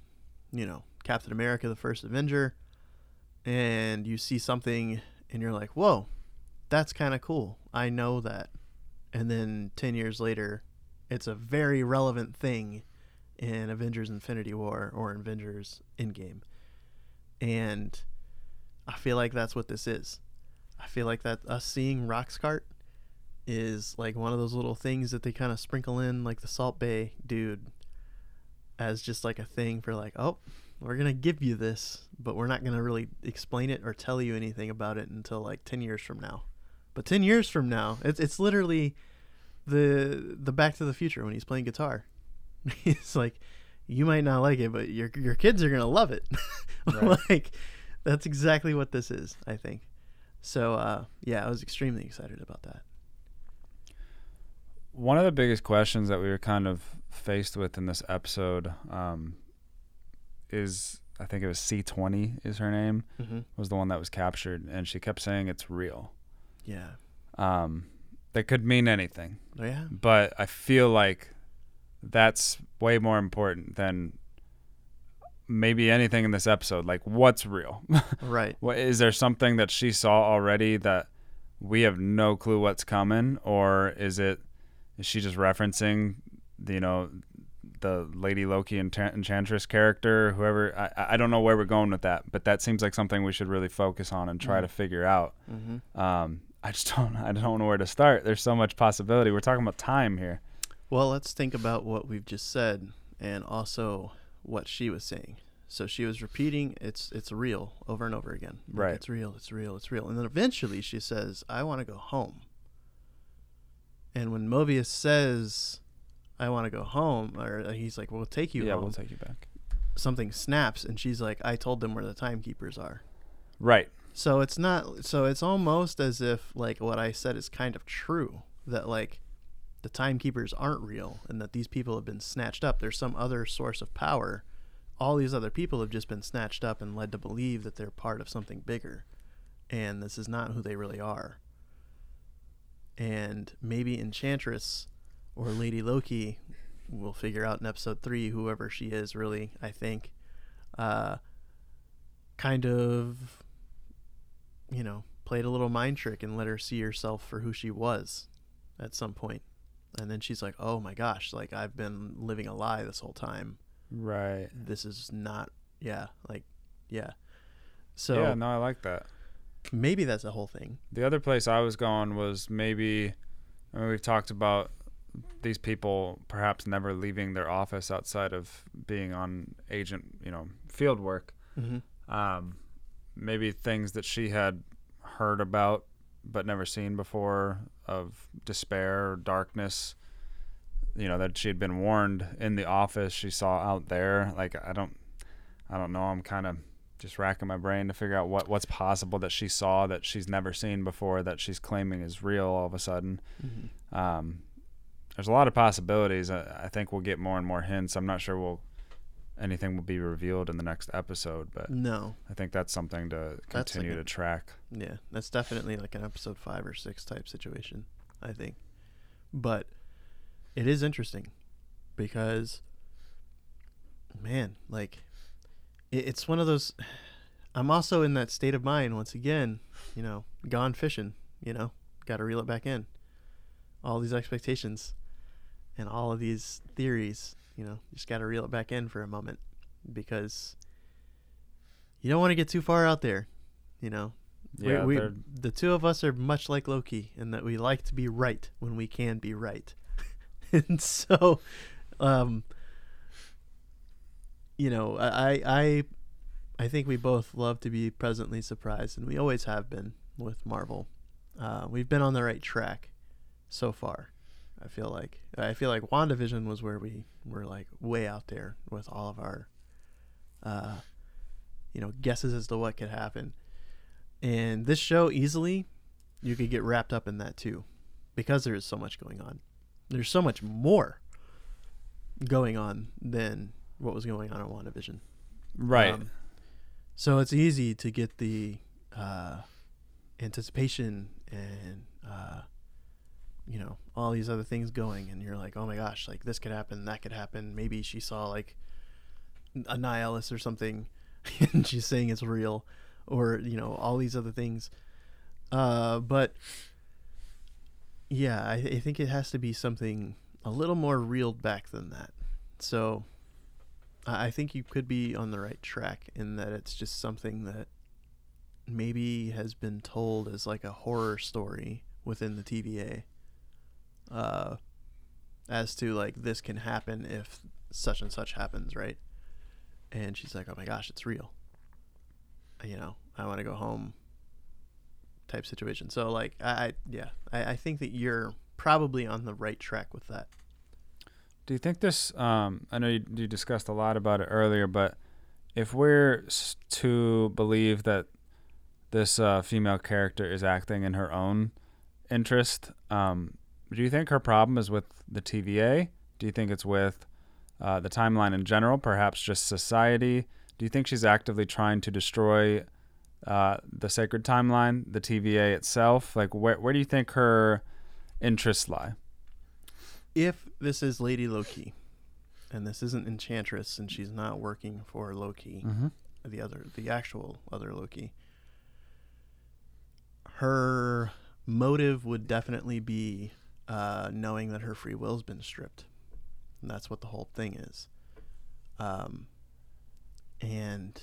you know, Captain America, the first Avenger, and you see something and you're like, whoa, that's kind of cool. I know that. And then 10 years later, it's a very relevant thing in Avengers Infinity War or Avengers Endgame. And I feel like that's what this is. I feel like that us seeing Roxxcart is like one of those little things that they kind of sprinkle in, like the Salt Bae dude, as just like a thing for like, oh, we're gonna give you this, but we're not gonna really explain it or tell you anything about it until like ten years from now. But ten years from now, it's it's literally the the Back to the Future when he's playing guitar. it's like you might not like it, but your your kids are gonna love it. Right. like that's exactly what this is, I think. So uh, yeah, I was extremely excited about that. One of the biggest questions that we were kind of faced with in this episode um, is I think it was C20 is her name Mm-hmm. was the one that was captured, and she kept saying it's real. Yeah. Um, that could mean anything, Oh, yeah. but I feel like that's way more important than maybe anything in this episode. Like, what's real? Right. What is there something that she saw already that we have no clue what's coming, or is it is she just referencing, you know, the Lady Loki enchant- Enchantress character, whoever. I, I don't know where we're going with that, but that seems like something we should really focus on and try Mm. to figure out. Mm-hmm. Um, I just don't. I don't know where to start. There's so much possibility. We're talking about time here. Well, let's think about what we've just said and also what she was saying. So she was repeating it's it's real over and over again. Right. It's real, it's real, it's real. And then eventually she says, I want to go home. And when Mobius says I want to go home or uh, he's like, "We'll take you yeah, home." we'll take you back. something snaps and she's like, "I told them where the timekeepers are." Right. So it's not so it's almost as if like what I said is kind of true that like the timekeepers aren't real and that these people have been snatched up. There's some other source of power. All these other people have just been snatched up and led to believe that they're part of something bigger. And this is not who they really are. And maybe Enchantress or Lady Loki will figure out in episode three, whoever she is, really, I think, uh, kind of you know, played a little mind trick and let her see herself for who she was at some point. And then she's like, "Oh my gosh, like I've been living a lie this whole time. Right. This is not yeah, like yeah." So yeah. No, I like that. Maybe that's the whole thing. The other place I was going was maybe I mean, we've talked about these people perhaps never leaving their office outside of being on agent, you know, field work. Mm-hmm. Um, maybe things that she had heard about but never seen before of despair or darkness. You know that she had been warned in the office. She saw out there. Like I don't, I don't know. I'm kind of just racking my brain to figure out what what's possible that she saw that she's never seen before that she's claiming is real all of a sudden. Mm-hmm. Um, there's a lot of possibilities. I, I think we'll get more and more hints. I'm not sure we'll anything will be revealed in the next episode, but No, I think that's something to continue like a- to track. yeah, that's definitely like an episode five or six type situation, I think. But it is interesting because, man, like it's one of those. I'm also in that state of mind once again. You know, gone fishing. You know, got to reel it back in. All these expectations, and all of these theories. You know, just got to reel it back in for a moment because you don't want to get too far out there. You know, Yeah, we, they're- the two of us are much like Loki in that we like to be right when we can be right. and so, um, you know, I, I, I think we both love to be presently surprised, and we always have been with Marvel. Uh, we've been on the right track so far. I feel like I feel like WandaVision was where we were like way out there with all of our, uh, you know, guesses as to what could happen. And this show easily, you could get wrapped up in that too, because there is so much going on. There's so much more going on than what was going on in WandaVision. right. Um, so it's easy to get the uh, anticipation and uh, you know all these other things going, and you're like, oh my gosh, like this could happen, that could happen. Maybe she saw like a nihilist or something, and she's saying it's real, or you know all these other things. Uh, but yeah, I, I think it has to be something a little more reeled back than that. So I think you could be on the right track in that it's just something that maybe has been told as like a horror story within the TVA. Uh, as to like this can happen if such and such happens, right? And she's like, "Oh my gosh, it's real." You know, I want to go home. Type situation. So like, I, I yeah, I, I think that you're probably on the right track with that. Do you think this? Um, I know you, you discussed a lot about it earlier, but if we're to believe that this uh, female character is acting in her own interest, um, do you think her problem is with the TVA? Do you think it's with uh, the timeline in general, perhaps just society? Do you think she's actively trying to destroy uh, the sacred timeline, the TVA itself? Like, where where do you think her interests lie? If this is Lady Loki, and this isn't Enchantress, and she's not working for Loki, Mm-hmm. the other, the actual other Loki, her motive would definitely be uh, knowing that her free will's been stripped, And that's what the whole thing is. Um, and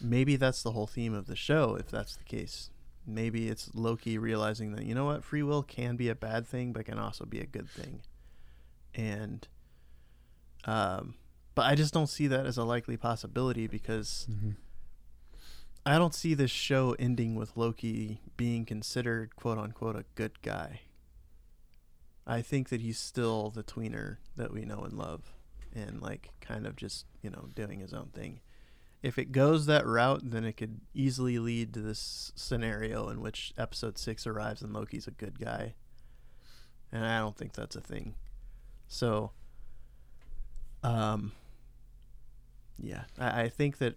maybe that's the whole theme of the show, if that's the case. Maybe it's Loki realizing that, you know what, free will can be a bad thing, but can also be a good thing. And, um, but I just don't see that as a likely possibility because Mm-hmm. I don't see this show ending with Loki being considered quote unquote a good guy. I think that he's still the tweener that we know and love and like kind of just, you know, doing his own thing. If it goes that route, then it could easily lead to this scenario in which episode 6 arrives and Loki's a good guy. And I don't think that's a thing. So um yeah, I, I think that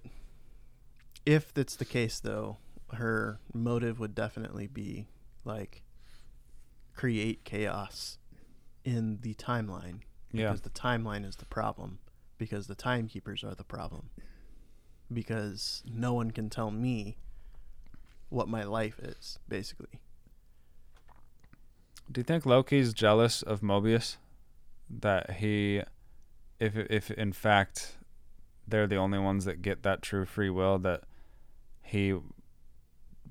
if that's the case though her motive would definitely be like create chaos in the timeline Yeah. because the timeline is the problem because the timekeepers are the problem because no one can tell me what my life is basically Do you think Loki's jealous of Mobius? That he, if if in fact they're the only ones that get that true free will, that he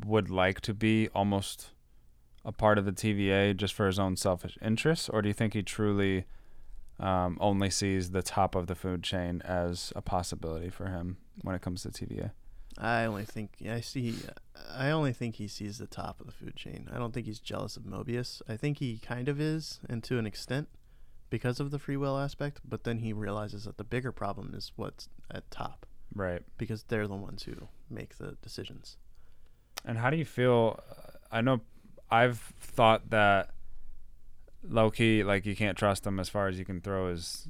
would like to be almost a part of the TVA just for his own selfish interests, or do you think he truly um, only sees the top of the food chain as a possibility for him when it comes to TVA? I only think I see. I only think he sees the top of the food chain. I don't think he's jealous of Mobius. I think he kind of is, and to an extent, because of the free will aspect. But then he realizes that the bigger problem is what's at top, Right. because they're the ones who make the decisions. And how do you feel? I know I've thought that Loki, like you can't trust him as far as you can throw his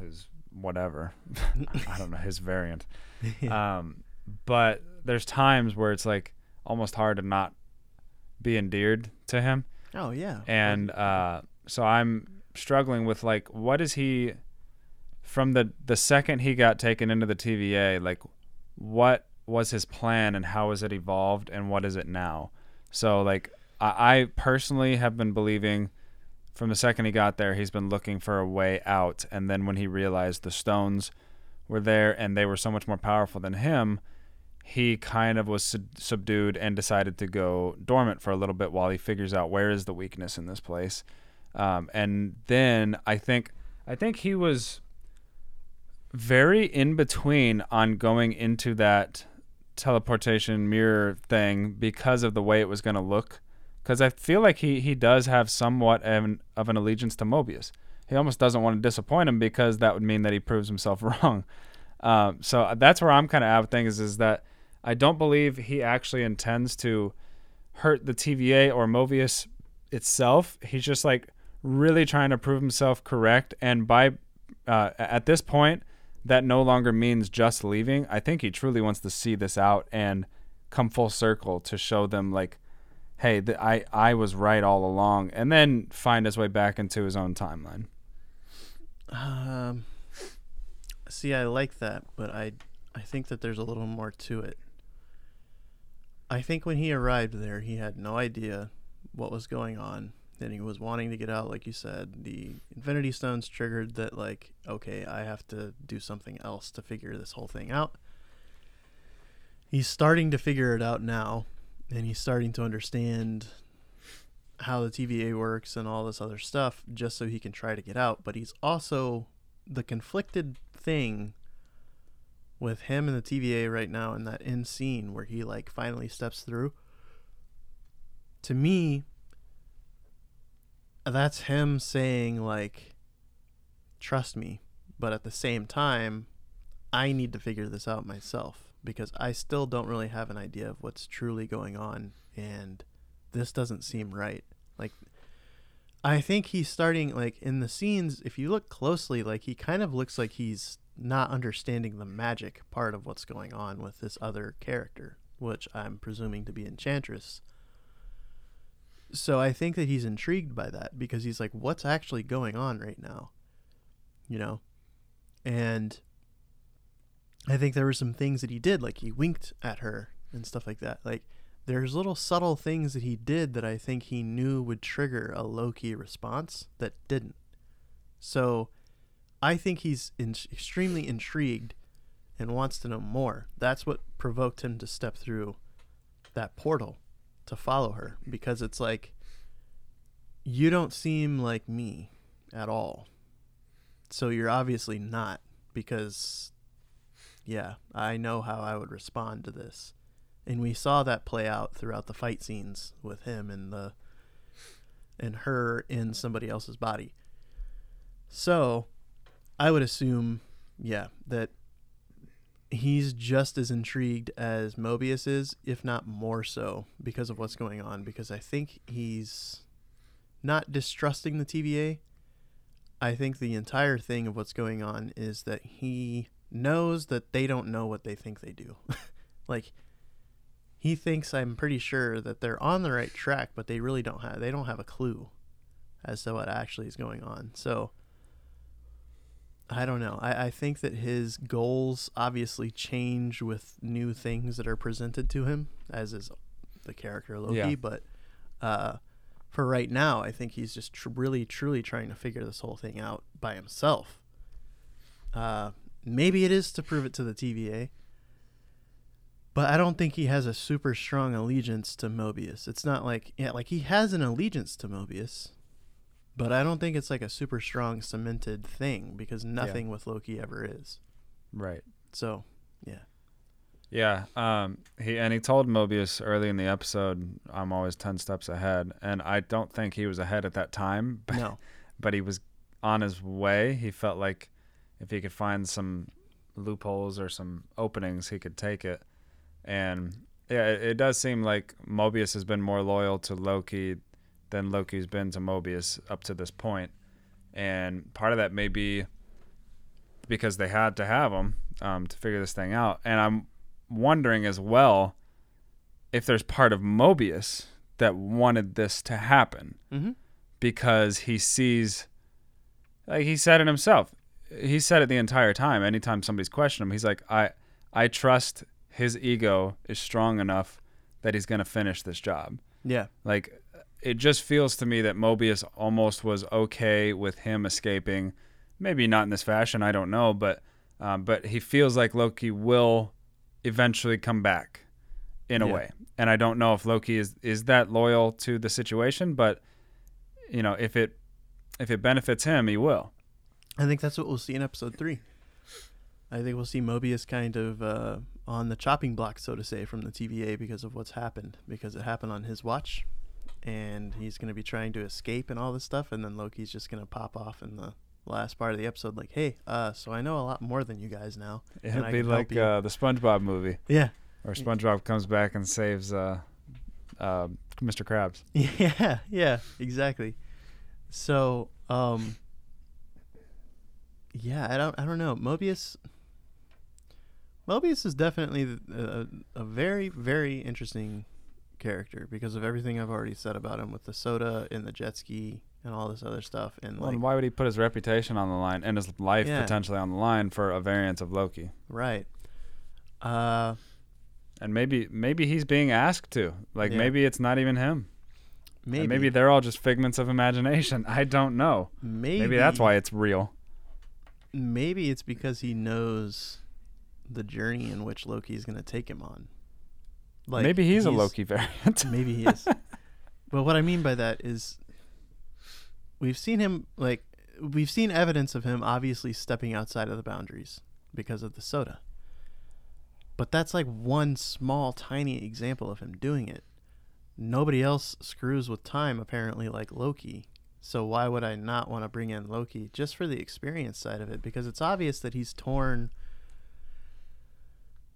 his whatever. I don't know his variant. Um, but there's times where it's like almost hard to not be endeared to him, oh yeah, and uh, so I'm struggling with like what is he from the the second he got taken into the TVA, like what was his plan and how has it evolved and what is it now? So like I, I personally have been believing from the second he got there, he's been looking for a way out, and then when he realized the stones were there and they were so much more powerful than him, he kind of was sub- subdued and decided to go dormant for a little bit while he figures out where is the weakness in this place. Um, and then I think I think he was very in between on going into that teleportation mirror thing because of the way it was going to look. Because I feel like he, he does have somewhat of an, of an allegiance to Mobius. He almost doesn't want to disappoint him because that would mean that he proves himself wrong. Um, so that's where I'm kind of at with things is that I don't believe he actually intends to hurt the TVA or Mobius itself. He's just like really trying to prove himself correct. And by uh, at this point, that no longer means just leaving. I think he truly wants to see this out and come full circle to show them like, hey, th- I I was right all along, and then find his way back into his own timeline. Um, see, I like that, but I, I think that there's a little more to it. I think when he arrived there, he had no idea what was going on. Then he was wanting to get out, like you said. The Infinity Stones triggered that, like, okay, I have to do something else to figure this whole thing out. He's starting to figure it out now, and he's starting to understand how the TVA works and all this other stuff just so he can try to get out. But he's also the conflicted thing with him and the TVA right now in that end scene where he like finally steps through. To me, that's him saying like trust me, but at the same time, I need to figure this out myself because I still don't really have an idea of what's truly going on and this doesn't seem right. Like I think he's starting like in the scenes if you look closely like he kind of looks like he's not understanding the magic part of what's going on with this other character, which I'm presuming to be Enchantress. So I think that he's intrigued by that because he's like what's actually going on right now? You know? And I think there were some things that he did like he winked at her and stuff like that. Like there's little subtle things that he did that I think he knew would trigger a Loki response that didn't. So I think he's in, extremely intrigued and wants to know more. That's what provoked him to step through that portal to follow her because it's like you don't seem like me at all. So you're obviously not because yeah, I know how I would respond to this. And we saw that play out throughout the fight scenes with him and the and her in somebody else's body. So, I would assume yeah, that he's just as intrigued as Mobius is, if not more so, because of what's going on. Because I think he's not distrusting the TVA. I think the entire thing of what's going on is that he knows that they don't know what they think they do. like he thinks I'm pretty sure that they're on the right track, but they really don't have they don't have a clue as to what actually is going on. So I don't know. I, I think that his goals obviously change with new things that are presented to him, as is the character Loki. Yeah. But uh, for right now, I think he's just tr- really, truly trying to figure this whole thing out by himself. Uh, maybe it is to prove it to the TVA, but I don't think he has a super strong allegiance to Mobius. It's not like yeah, like he has an allegiance to Mobius, but I don't think it's like a super strong cemented thing because nothing with Loki ever is. Right. So, yeah. Yeah, um, he and he told Mobius early in the episode, "I'm always ten steps ahead," and I don't think he was ahead at that time, but, No. but he was on his way. He felt like if he could find some loopholes or some openings, he could take it. And yeah, it, it does seem like Mobius has been more loyal to Loki than Loki's been to Mobius up to this point, and part of that may be because they had to have him um, to figure this thing out. And I'm wondering as well if there's part of Mobius that wanted this to happen Mm-hmm. because he sees, like he said it himself. He said it the entire time. Anytime somebody's questioned him, he's like, "I, I trust his ego is strong enough that he's gonna finish this job." Yeah. Like, it just feels to me that Mobius almost was okay with him escaping. Maybe not in this fashion. I don't know, but um, but he feels like Loki will eventually come back in a Yeah. way. And I don't know if Loki is is that loyal to the situation, but you know, if it if it benefits him, he will. I think that's what we'll see in episode three. I think we'll see Mobius kind of uh, on the chopping block, so to say, from the TVA because of what's happened, because it happened on his watch, and he's going to be trying to escape and all this stuff, and then Loki's just going to pop off in the last part of the episode, like, "Hey, uh, so I know a lot more than you guys now." It'll I be like uh, the SpongeBob movie, Yeah, where SpongeBob comes back and saves uh, uh, Mr. Krabs. yeah, yeah, exactly. So, um, yeah, I don't, I don't know. Mobius, Mobius is definitely a, a very, very interesting character because of everything I've already said about him with the soda and the jet ski and all this other stuff. And Well, like, and why would he put his reputation on the line and his life Yeah. potentially on the line for a variant of Loki? right? Uh, And maybe maybe he's being asked to. Like Yeah. maybe it's not even him. maybe, And maybe they're all just figments of imagination. I don't know. maybe, Maybe that's why it's real. maybe it's because he knows the journey in which Loki is going to take him on. Maybe he's, a Loki variant. Maybe he is. but what I mean by that is we've seen him like we've seen evidence of him obviously stepping outside of the boundaries because of the soda. But that's like one small tiny example of him doing it. Nobody else screws with time apparently like Loki. So why would I not want to bring in Loki just for the experience side of it because it's obvious that he's torn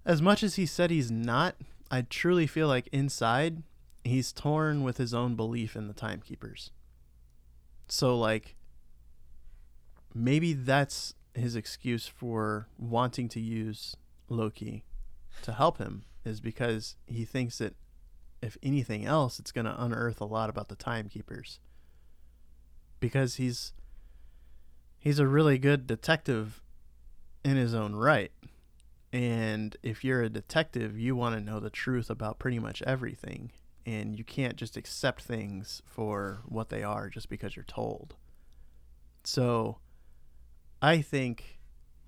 as much as he said he's not, I truly feel like inside he's torn with his own belief in the timekeepers. So like maybe that's his excuse for wanting to use Loki to help him is because he thinks that if anything else it's going to unearth a lot about the timekeepers. Because he's he's a really good detective in his own right. And if you're a detective, you want to know the truth about pretty much everything. And you can't just accept things for what they are just because you're told. So I think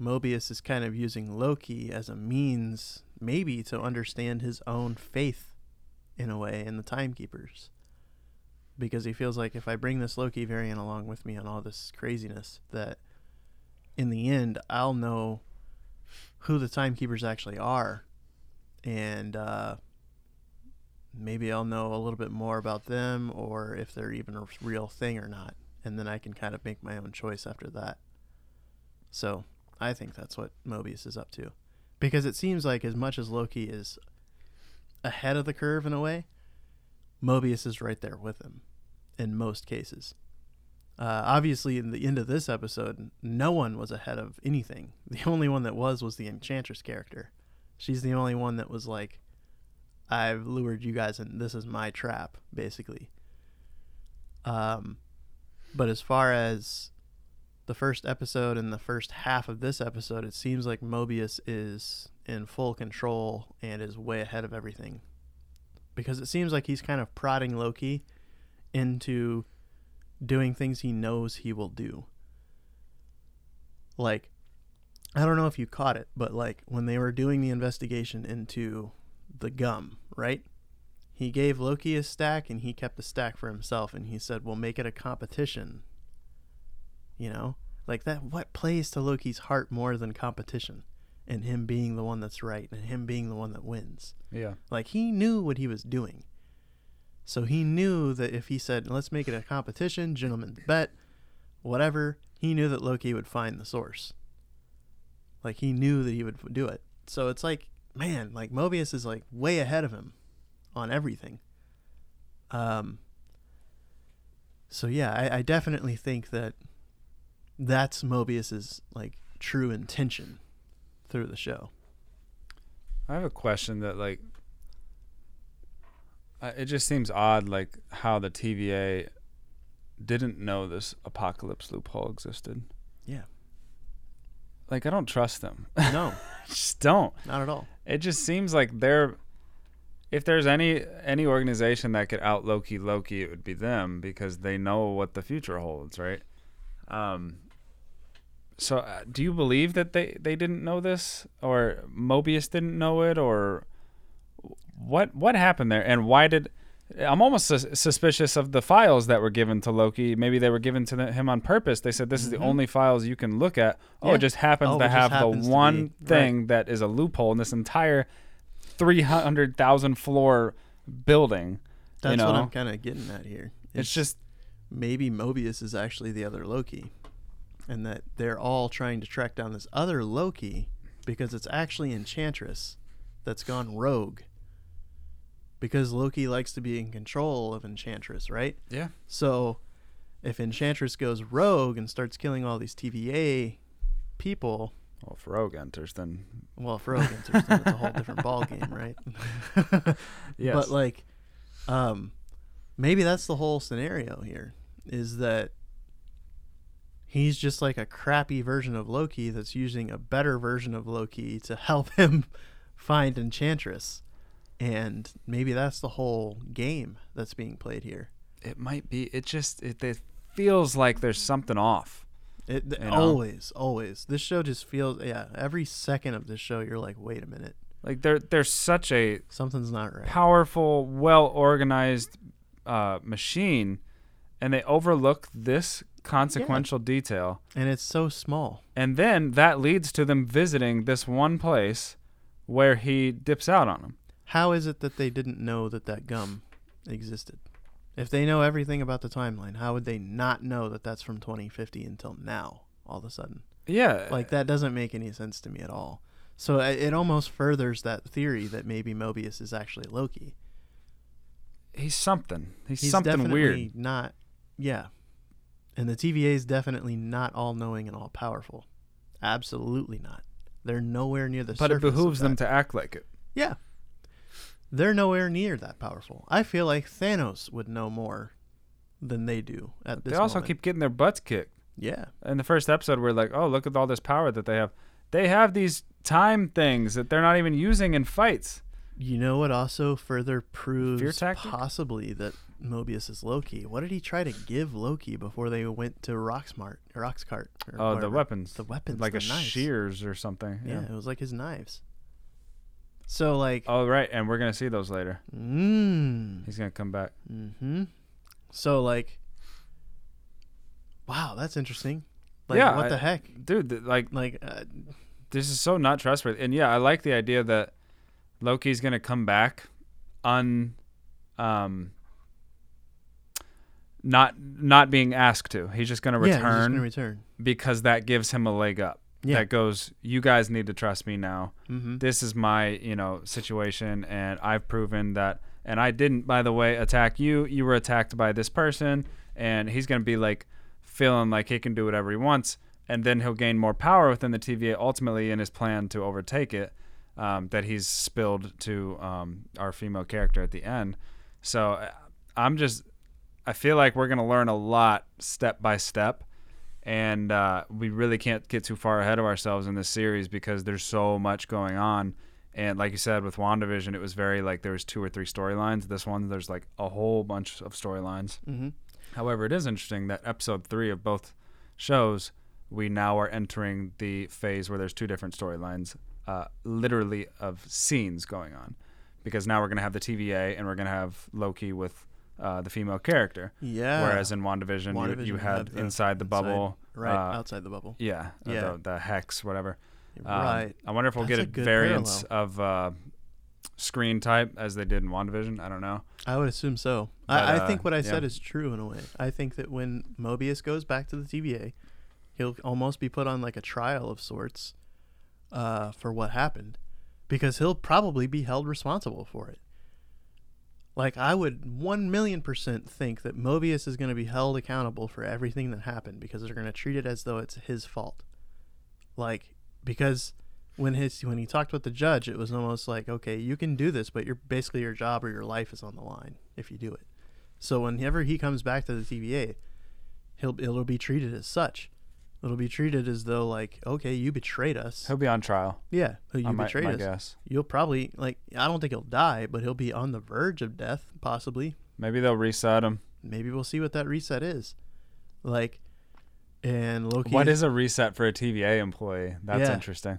Mobius is kind of using Loki as a means, maybe, to understand his own faith in a way in the Timekeepers. Because he feels like if I bring this Loki variant along with me on all this craziness, that in the end, I'll know who the Timekeepers actually are. And uh, maybe I'll know a little bit more about them or if they're even a real thing or not. And then I can kind of make my own choice after that. So I think that's what Mobius is up to. Because it seems like as much as Loki is ahead of the curve in a way, Mobius is right there with him in most cases. Uh, obviously, in the end of this episode, no one was ahead of anything. The only one that was was the Enchantress character. She's the only one that was like, I've lured you guys and this is my trap, basically. Um, but as far as the first episode and the first half of this episode, it seems like Mobius is in full control and is way ahead of everything. Because it seems like he's kind of prodding Loki into doing things he knows he will do. Like, I don't know if you caught it, but like when they were doing the investigation into the gum, right? He gave Loki a stack and he kept a stack for himself and he said, We'll make it a competition. You know? Like that what plays to Loki's heart more than competition and him being the one that's right and him being the one that wins. Yeah. Like he knew what he was doing. So he knew that if he said, let's make it a competition, gentlemen's bet, whatever, he knew that Loki would find the source. Like he knew that he would do it. So it's like, man, like Mobius is like way ahead of him on everything. Um, so yeah, I, I definitely think that that's Mobius's like true intention through the show. I have a question that like uh, it just seems odd like how the TVA didn't know this apocalypse loophole existed. Yeah. Like I don't trust them. No, just don't. not at all. It just seems like they're if there's any any organization that could out Loki Loki, it would be them because they know what the future holds, right? Um. So, uh, do you believe that they they didn't know this, or Mobius didn't know it, or what what happened there, and why did? I'm almost sus- suspicious of the files that were given to Loki. Maybe they were given to the, him on purpose. They said this is the Mhm. only files you can look at. Oh, Yeah. it just happens Oh, to have happens the one be- thing that is a loophole in this entire 300,000 floor building. That's you know, what I'm kind of getting at here. it's just maybe Mobius is actually the other Loki, and that they're all trying to track down this other Loki because it's actually Enchantress that's gone rogue. Because Loki likes to be in control of Enchantress, right? yeah. So if Enchantress goes rogue and starts killing all these TVA people, Well, if Rogue enters, then well, if Rogue enters, then it's a whole different ball game, right? yes. But like, um, maybe that's the whole scenario here is that he's just like a crappy version of Loki that's using a better version of Loki to help him find Enchantress. And maybe that's the whole game that's being played here. it might be. It just it, it feels like there's something off. It th- You know? always, always. This show just feels yeah. Every second of this show, you're like, wait a minute, Like they're they're such a something's not right. powerful, well organized uh, machine, and they overlook this consequential detail. and it's so small. And then that leads to them visiting this one place where he dips out on them. How is it that they didn't know that that gum existed? If they know everything about the timeline, how would they not know that that's from 2050 until now? All of a sudden, Yeah, like that doesn't make any sense to me at all. So it it almost furthers that theory that maybe Mobius is actually Loki. he's something. He's, He's something definitely weird. not. Yeah, and the TVA is definitely not all knowing and all powerful. Absolutely not. They're nowhere near the. But it behooves them to act like it. Yeah. They're nowhere near that powerful. I feel like Thanos would know more than they do at this point. They also moment. keep getting their butts kicked. Yeah. In the first episode, we're like, oh, look at all this power that they have. They have these time things that they're not even using in fights. You know what also further proves possibly that Mobius is Loki? What did he try to give Loki before they went to Rocksmart, Roxxcart? or Oh, the weapons. The weapons, like the a knives. shears or something. Yeah. Yeah. it was like his knives. So like, Oh right, and we're gonna see those later. mm, He's gonna come back. hmm So like, wow, that's interesting. Like, Yeah, what I- the heck? Dude, like Like, uh, this is so not trustworthy. And yeah, I like the idea that Loki's gonna come back un um not not being asked to. He's just gonna return. yeah, he's just gonna return. because that gives him a leg up. Yeah. That goes, you guys need to trust me now. Mm-hmm. This is my, you know, situation and I've proven that and I didn't by the way attack you. You were attacked by this person and he's going to be like feeling like he can do whatever he wants and then he'll gain more power within the TVA ultimately in his plan to overtake it um, that he's spilled to um, our female character at the end. So uh, I'm just I feel like we're going to learn a lot step by step and uh, we really can't get too far ahead of ourselves in this series because there's so much going on. And like you said, with WandaVision, it was very like there was two or three storylines. This one, there's like a whole bunch of storylines. Mm-hmm. However, it is interesting that episode three of both shows, we now are entering the phase where there's two different storylines, uh, literally of scenes going on, because now we're gonna have the TVA and we're gonna have Loki with uh, the female character. Yeah. Whereas in WandaVision, WandaVision you, you had the inside the inside- bubble, right uh, outside the bubble. yeah, Yeah. The, the hex, whatever. Um, right. I wonder if we'll That's get a a, variance of uh, screen type as they did in WandaVision. I don't know. I would assume so. But, I, I uh, think what I yeah. said is true in a way. I think that when Mobius goes back to the TVA, he'll almost be put on like a trial of sorts uh, for what happened, because he'll probably be held responsible for it. Like I would one million percent think that Mobius is going to be held accountable for everything that happened because they're going to treat it as though it's his fault. Like because when his when he talked with the judge, it was almost like, okay, you can do this, but you're basically your job or your life is on the line if you do it. So whenever he comes back to the TVA, he'll it'll be treated as such. It'll be treated as though like, okay, you betrayed us. He'll be on trial. Yeah, you I betrayed my us. guess. You'll probably like. I don't think he'll die, but he'll be on the verge of death, possibly. Maybe they'll reset him. Maybe we'll see what that reset is. Like, and Loki. What is a reset for a TVA employee? That's Yeah. interesting.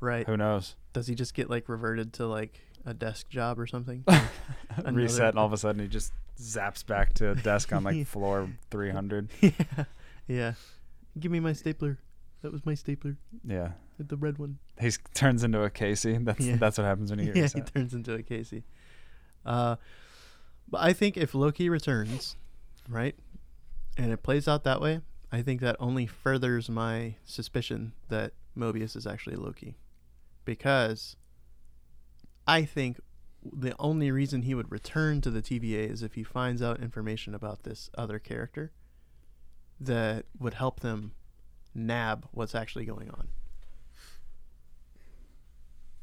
right? Who knows? Does he just get like reverted to like a desk job or something? Reset, and all of a sudden he just zaps back to a desk on like floor 300. yeah, yeah. Give me my stapler. That was my stapler, Yeah. the red one. He turns into a Casey. That's Yeah. that's what happens when he get yeah, reset. he turns into a Casey. Uh, but I think if Loki returns, right, and it plays out that way, I think that only furthers my suspicion that Mobius is actually Loki, because I think the only reason he would return to the TVA is if he finds out information about this other character that would help them nab what's actually going on.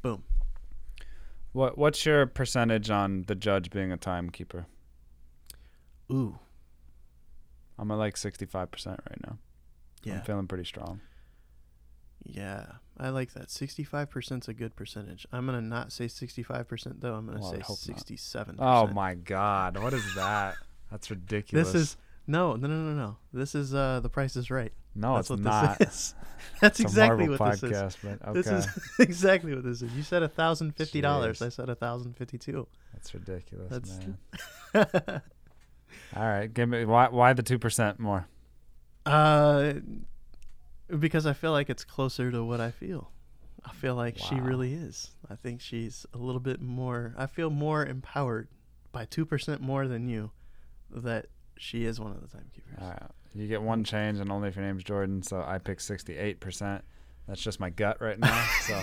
Boom. What What's your percentage on the judge being a timekeeper? Ooh. I'm at like 65% right now. Yeah. I'm feeling pretty strong. Yeah, I like that. Sixty-five percent's a good percentage. I'm gonna not say sixty-five percent though. I'm gonna Well, I say hope not. sixty-seven. Oh my god, what is that? That's ridiculous. This is no, no, no, no, no. This is uh, the Price is Right. no, That's it's what not. this is. That's It's exactly what this is. but okay, This is exactly what this is. You said a thousand fifty dollars. I said a thousand fifty-two. that's ridiculous, That's- man. All right, give me why why the two percent more? uh, because I feel like it's closer to what I feel. I feel like she really is. I think she's a little bit more. I feel more empowered by two percent more than you. That she is one of the timekeepers. All right, you get one change, and only if your name's Jordan. So I pick sixty-eight percent. That's just my gut right now. so,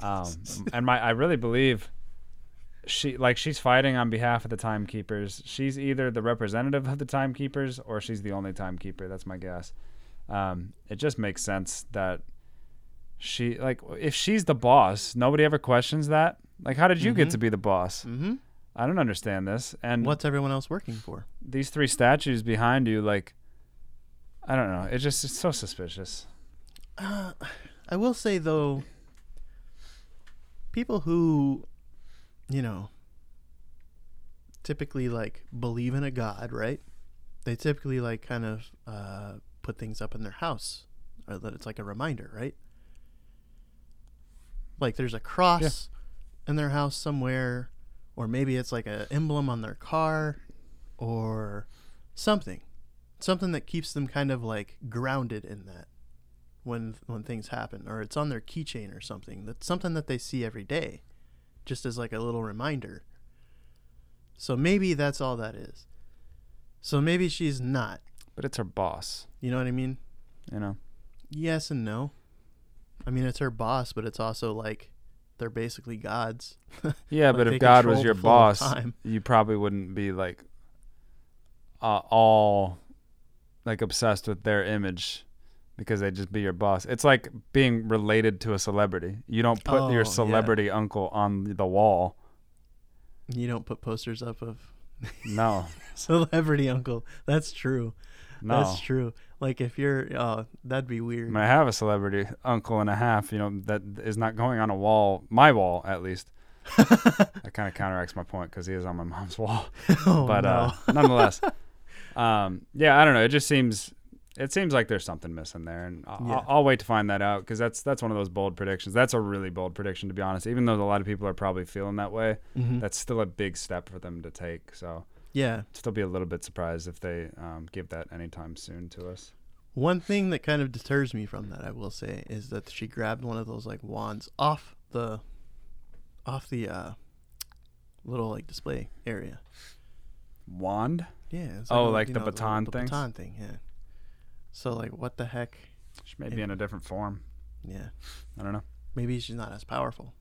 um, and my I really believe she like she's fighting on behalf of the timekeepers. She's either the representative of the timekeepers or she's the only timekeeper. That's my guess. Um, it just makes sense that she like if she's the boss, nobody ever questions that. Like, how did you get Mhm. to be the boss? Mm-hmm. I don't understand this. And What's everyone else working for? these three statues behind you, like, I don't know. It just it's so suspicious. Uh, I will say though, people who you know, typically like believe in a god, right? They typically like kind of uh, put things up in their house, or that it's like a reminder, right? Like there's a cross in their house somewhere, or maybe it's like an emblem on their car, or something, something that keeps them kind of like grounded in that when when things happen, or it's on their keychain or something. That's something that they see every day, just as like a little reminder. So maybe that's all that is. So maybe she's not. But it's her boss, You know what I mean? you know. Yes and no. I mean, it's her boss, but it's also like they're basically gods. Yeah, Like, but if God was your the flow of boss, you probably wouldn't be like uh, all like obsessed with their image because they'd just be your boss. It's like being related to a celebrity. You don't put Oh, your yeah. celebrity uncle on the wall. You don't put posters up of No, celebrity uncle. That's true. No. That's true. Like if you're, oh, that'd be I weird. mean, I have a celebrity uncle and a half, you know, that is not going on a wall, my wall at least. that kind of counteracts my point because he is on my mom's wall. oh, but no. uh, nonetheless, um, yeah, I don't know. It just seems it seems like there's something missing there, and I'll, Yeah. I'll, I'll wait to find that out because that's that's one of those bold predictions. That's a really bold prediction to be honest. Even though a lot of people are probably feeling that way, Mhm. that's still a big step for them to take. So yeah. Still be a little bit surprised if they um, give that anytime soon to us. One thing that kind of deters me from that, I will say, is that she grabbed one of those like wands off the, off the uh, little like display area. Wand? Yeah. It's Oh, a- like the know, baton the, things? baton thing. Yeah. So like, what the heck? She may be in a different form. Yeah. I don't know. Maybe she's not as powerful,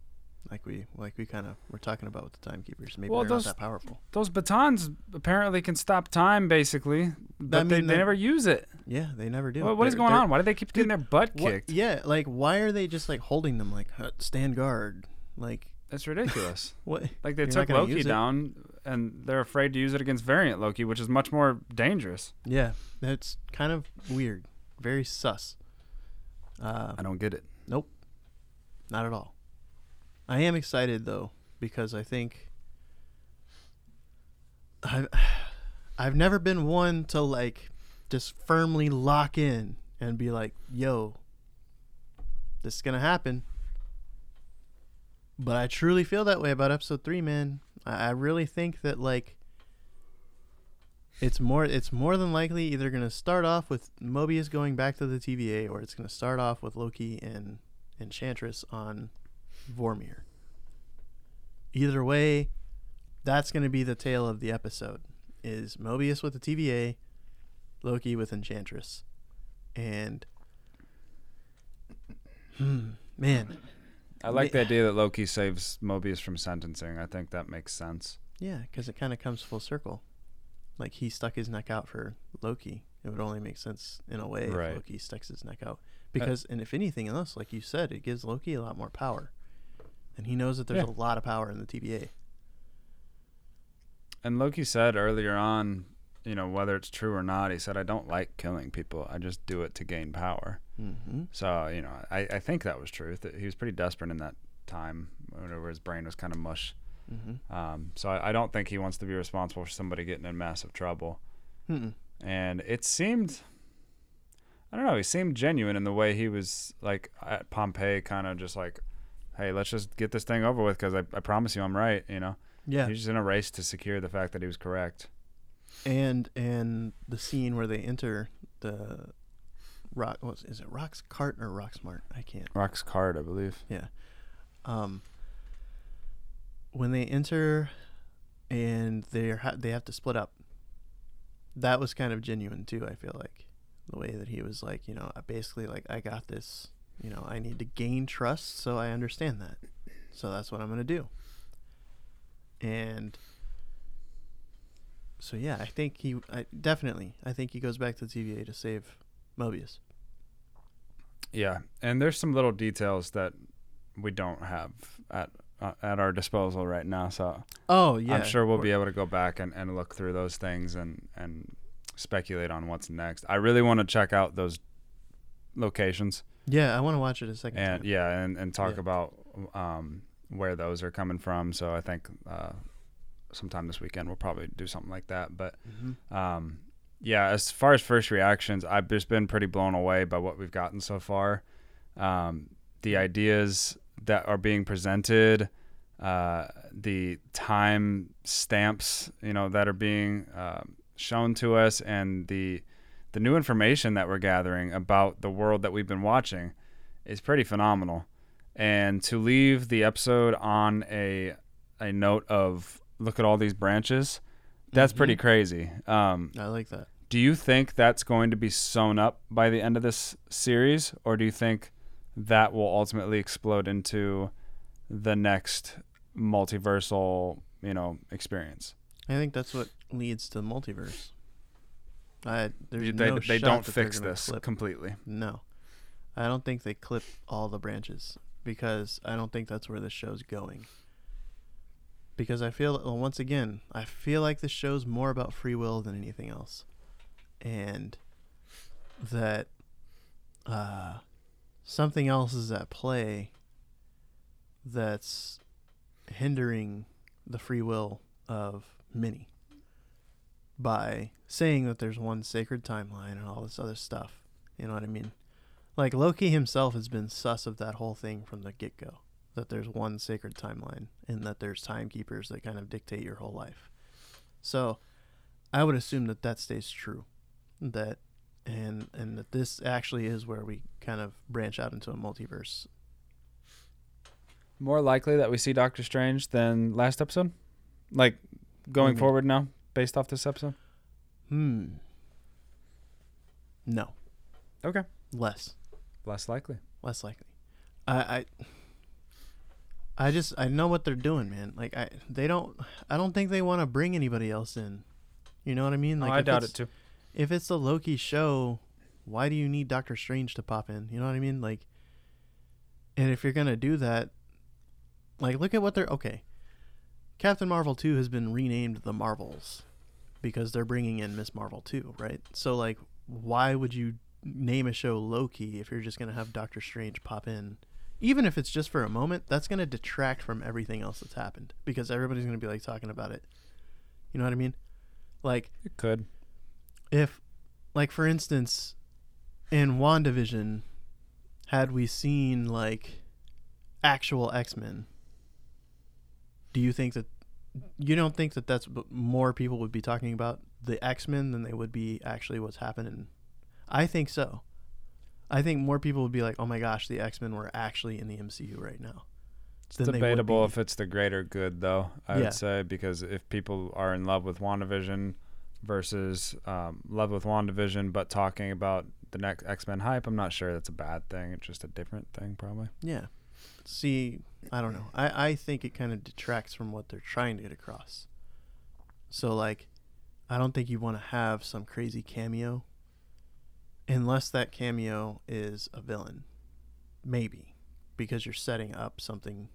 like we like we kind of were talking about with the timekeepers. Maybe Well, they're those- not that powerful. Those batons apparently can stop time, basically, but they, mean, they that- never use it. Yeah, they never do. What, what is They're- going on? Why do they keep getting their butt what- kicked? yeah, like why are they just like holding them like stand guard? Like That's ridiculous. what? Like they You're took Loki down, and they're afraid to use it against variant Loki, which is much more dangerous. Yeah, that's kind of weird. Very sus. Uh, I don't get it. Nope. Not at all. I am excited though because I think I've I've never been one to like just firmly lock in and be like, "Yo, this is gonna happen." But I truly feel that way about episode three, man. I, I really think that like it's more it's more than likely either gonna start off with Mobius going back to the TVA or it's gonna start off with Loki and Enchantress on Vormir. Either way, that's going to be the tale of the episode. Is Mobius with the TVA, Loki with Enchantress, and hmm, man, I like the idea that Loki saves Mobius from sentencing. I think that makes sense. yeah, because it kind of comes full circle. Like he stuck his neck out for Loki. It would only make sense in a way Right. if Loki sticks his neck out. Because, and if anything else, like you said, it gives Loki a lot more power, and he knows that there's Yeah. a lot of power in the TVA. And Loki said earlier on, you know, whether it's true or not, he said, I don't like killing people. I just do it to gain power. Mm-hmm. So, you know, I, I think that was true. He was pretty desperate in that time, whenever his brain was kind of mush. Mm-hmm. Um, so I, I don't think he wants to be responsible for somebody getting in massive trouble. Mm-mm. And it seemed, I don't know, he seemed genuine in the way he was like at Pompeii, kind of just like, hey, let's just get this thing over with because I, I promise you I'm right, you know? Yeah, He's just in a race to secure the fact that he was correct. and and the scene where they enter the rock what is it rock's cart or rock smart i can't Roxxcart, I believe. Yeah. Um when they enter and they're ha- they have to split up that was kind of genuine too i feel like the way that he was like you know basically like i got this you know i need to gain trust so i understand that so that's what i'm going to do and so yeah i think he I, definitely i think he goes back to the tva to save mobius Yeah, and there's some little details that we don't have at uh, at our disposal right now. So oh yeah I'm sure we'll be able to go back and, and look through those things and and speculate on what's next. I really want to check out those locations yeah i want to watch it a second and time yeah, and, and talk Yeah. about um, where those are coming from. So I think uh, sometime this weekend we'll probably do something like that. But um, yeah, as far as first reactions, I've just been pretty blown away by what we've gotten so far. Um, the ideas that are being presented, uh, the time stamps, you know, that are being uh, shown to us, and the the new information that we're gathering about the world that we've been watching is pretty phenomenal. And to leave the episode on a a note of look at all these branches, that's pretty Mhm. crazy. Um, I like that. do you think that's going to be sewn up by the end of this series, or do you think that will ultimately explode into the next multiversal, you know, experience? I think that's what leads to the multiverse. I there's they no they don't fix this clip- completely. No, I don't think they clip all the branches because I don't think that's where the show's going. Because I feel well, once again, I feel like the show's more about free will than anything else, and that uh, something else is at play that's hindering the free will of many by saying that there's one sacred timeline and all this other stuff. You know what I mean? Like Loki himself has been sus of that whole thing from the get go. That there's one sacred timeline and that there's timekeepers that kind of dictate your whole life. So I would assume that that stays true. That and and that this actually is where we kind of branch out into a multiverse. More likely that we see Doctor Strange than last episode, like going mean? forward now, based off this episode. Hmm. No. Okay, Less. less likely. less likely. I, I I just I know what they're doing, man. Like I they don't I don't think they want to bring anybody else in. You know what I mean? Oh, Like I doubt it too. If it's the Loki show, why do you need Doctor Strange to pop in? You know what I mean? Like and if you're going to do that, like look at what they're okay. Captain Marvel 2 has been renamed the Marvels because they're bringing in Miss Marvel 2, right? So like why would you name a show Loki if you're just going to have Doctor Strange pop in? Even if it's just for a moment, that's going to detract from everything else that's happened because everybody's going to be like talking about it. You know what I mean? Like It could. if like for instance in WandaVision had we seen like actual X-Men do you think that you don't think that that's more people would be talking about the X-Men than they would be actually what's happening I think so I think more people would be like oh my gosh the X-Men were actually in the MCU right now It's than they would debatable if it's the greater good, though. I Yeah. would say because if people are in love with WandaVision versus um, love with WandaVision, but talking about the next X Men hype, I'm not sure that's a bad thing. It's just a different thing, probably. Yeah. See, I don't know. I, I think it kind of detracts from what they're trying to get across. So, like, I don't think you want to have some crazy cameo unless that cameo is a villain. Maybe. Because you're setting up something,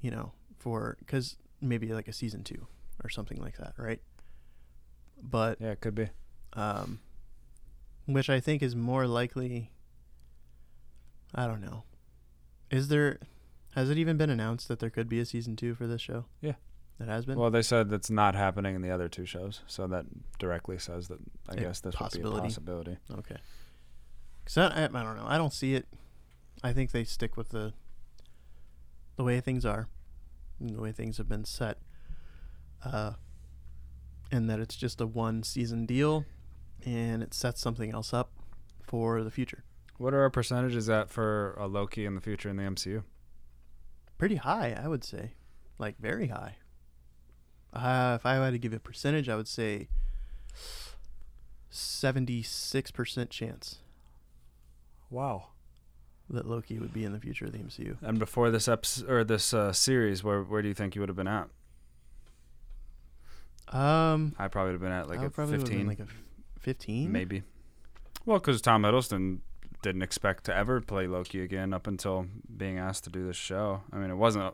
you know, for. Because maybe like a season two or something like that, right? But Yeah, it could be. um, which I think is more likely. I don't know. Is there? Has it even been announced that there could be a season two for this show? Yeah. it has been. Well, they said that's not happening in the other two shows, so that directly says that I A guess this would be a possibility. possibility. okay. Cause I, I, I don't know. I don't see it. I think they stick with the the way things are, and the way things have been set. Uh, and that it's just a one season deal, and it sets something else up for the future. What are our percentages at for a Loki in the future in the MCU? pretty high, I would say, like very high. Uh, if I had to give a percentage, I would say seventy-six percent chance Wow. that Loki would be in the future of the MCU. And before this episode or this uh, series, where where do you think you would have been at? Um, I probably would have been at like I a probably would've been fifteen, like a fifteen, maybe. Well, because Tom Hiddleston didn't expect to ever play Loki again up until being asked to do this show. I mean, it wasn't a,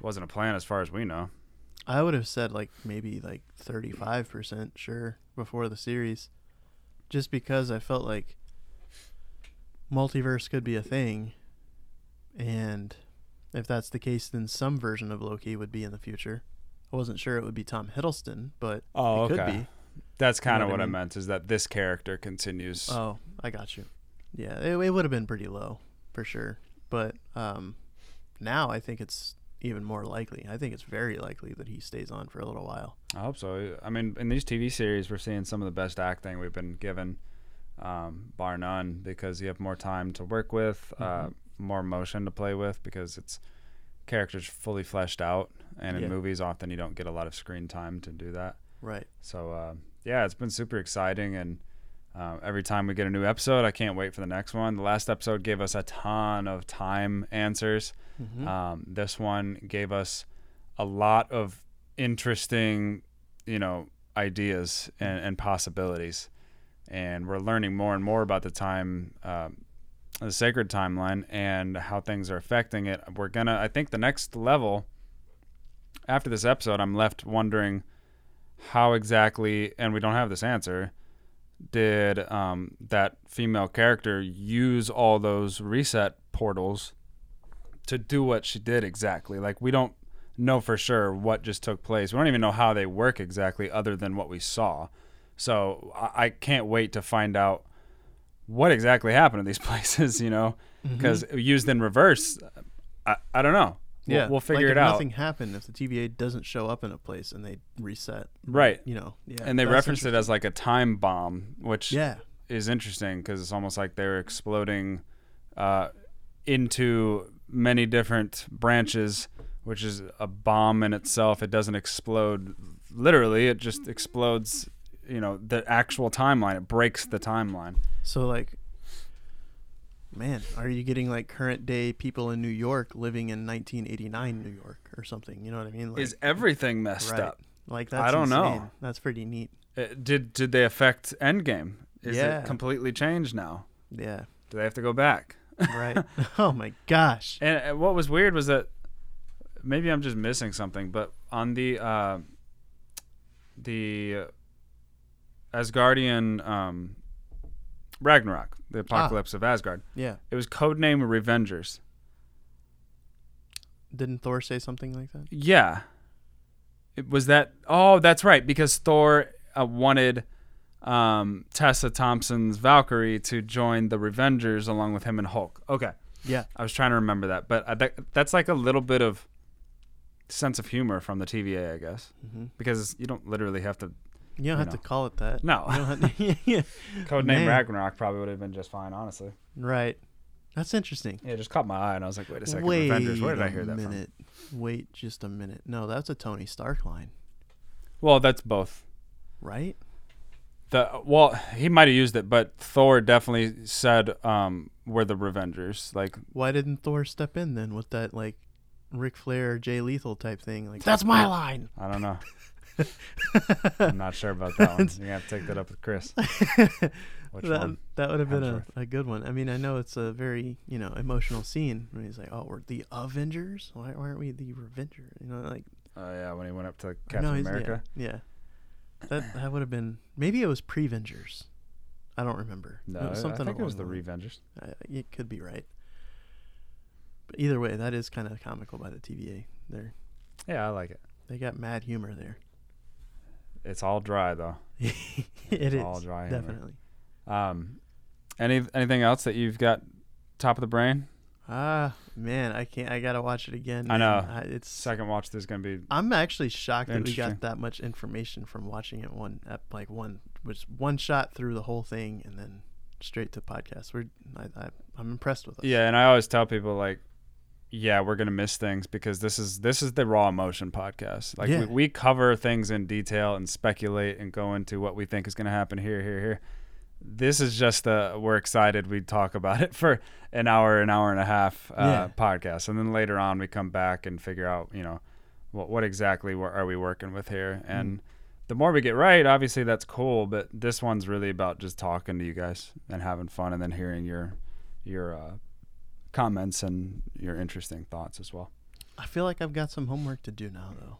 wasn't a plan as far as we know. I would have said like maybe like thirty-five percent sure before the series, just because I felt like multiverse could be a thing, and if that's the case, then some version of Loki would be in the future. I wasn't sure it would be Tom Hiddleston, but Oh, it could okay. be. That's kind of what I what I mean? meant is that this character continues. Oh, I got you. Yeah, it, it would have been pretty low for sure. But um, now I think it's even more likely. I think it's very likely that he stays on for a little while. I hope so. I mean, in these TV series, we're seeing some of the best acting we've been given, um, bar none, because you have more time to work with, uh, Mhm. more emotion to play with, because it's characters fully fleshed out. And in Yeah. movies, often you don't get a lot of screen time to do that. Right. So uh, yeah, it's been super exciting, and uh, every time we get a new episode, I can't wait for the next one. The last episode gave us a ton of time answers. hmm Um, this one gave us a lot of interesting, you know, ideas and, and possibilities, and we're learning more and more about the time, um, the sacred timeline, and how things are affecting it. We're gonna, I think, the next level. After this episode, I'm left wondering how exactly, and we don't have this answer. Did um, that female character use all those reset portals to do what she did exactly. Like we don't know for sure what just took place. We don't even know how they work exactly, other than what we saw. So I, I can't wait to find out what exactly happened in these places. You know, Mm-hmm. because used in reverse, I, I don't know. We'll, yeah, we'll figure like it if out. Nothing happened if the TVA doesn't show up in a place and they reset. Right. You know. Yeah. and they that's referenced it as like a time bomb, which Yeah. is interesting because it's almost like they're exploding uh, into many different branches, which is a bomb in itself. It doesn't explode literally; it just explodes. You know, the actual timeline. It breaks the timeline. So like, man, are you getting like current day people in New York living in 1989 New York or something? You know what I mean? Like, is everything messed right. up? Like that's I don't know. That's pretty neat. Uh, did did they affect Endgame? Is Yeah. it completely changed now? Yeah. Do they have to go back? Right. oh my gosh. And uh, what was weird was that maybe I'm just missing something, but on the uh, the Asgardian um, Ragnarok, the apocalypse of Asgard, Yeah. it was codenamed Revengers. Didn't Thor say something like that? Yeah, it was that. Oh, that's right, because Thor uh, wanted um, Tessa Thompson's Valkyrie to join the Revengers along with him and Hulk. Okay. Yeah. I was trying to remember that, but I, that, that's like a little bit of sense of humor from the TVA, I guess, hmm because you don't literally have to. You don't You have to call it that. No, You don't to- yeah. codename Man. Ragnarok probably would have been just fine, honestly. Right. That's interesting. Yeah, it just caught my eye, and I was like, wait a second, Wait Avengers. Where did I hear that from? minute. Wait just a minute. No, that's a Tony Stark line, Well, that's both. right? The well, he might have used it, but Thor definitely said um, we're the Revengers. Like, Why didn't Thor step in then with that like Ric Flair, Jay Lethal type thing? Like that's my line. I don't know. I'm not sure about that one. You have to take that up with Chris. Which that, one? that would have been a, a good one. I mean, I know it's a very you know emotional scene when he's like, "Oh, we're the Avengers. Why, why aren't we the Revenger?" You know, like Oh yeah, when he went up to Captain he's- America. Yeah, yeah. That that would have been maybe it was pre-Vengers. I don't remember. No, it was I think it was the. Revengers. Uh, it could be right. But either way, that is kind of comical by the TVA. They're Yeah, I like it. they got mad humor there. It's all dry though. it It's is all dry definitely. Um, any anything else that you've got top of the brain? Ah, man, I can't. I gotta watch it again. I know. I, it's. Second watch, there's gonna be I'm actually shocked that we got that much information from watching it one ep- like one was one shot through the whole thing and then straight to podcast. We're I, I, I'm impressed with us. yeah. And I always tell people like, yeah, we're gonna miss things because this is this is the raw emotion podcast. Like Yeah. we, we cover things in detail and speculate and go into what we think is gonna happen here, here, here. This is just uh we're excited. We talk about it for an hour, an hour and a half uh, Yeah. podcast, and then later on we come back and figure out, you know, what what exactly are we working with here, Mm. and the more we get right, obviously that's cool. But this one's really about just talking to you guys and having fun, and then hearing your your uh, comments and your interesting thoughts as well. I feel like I've got some homework to do now though.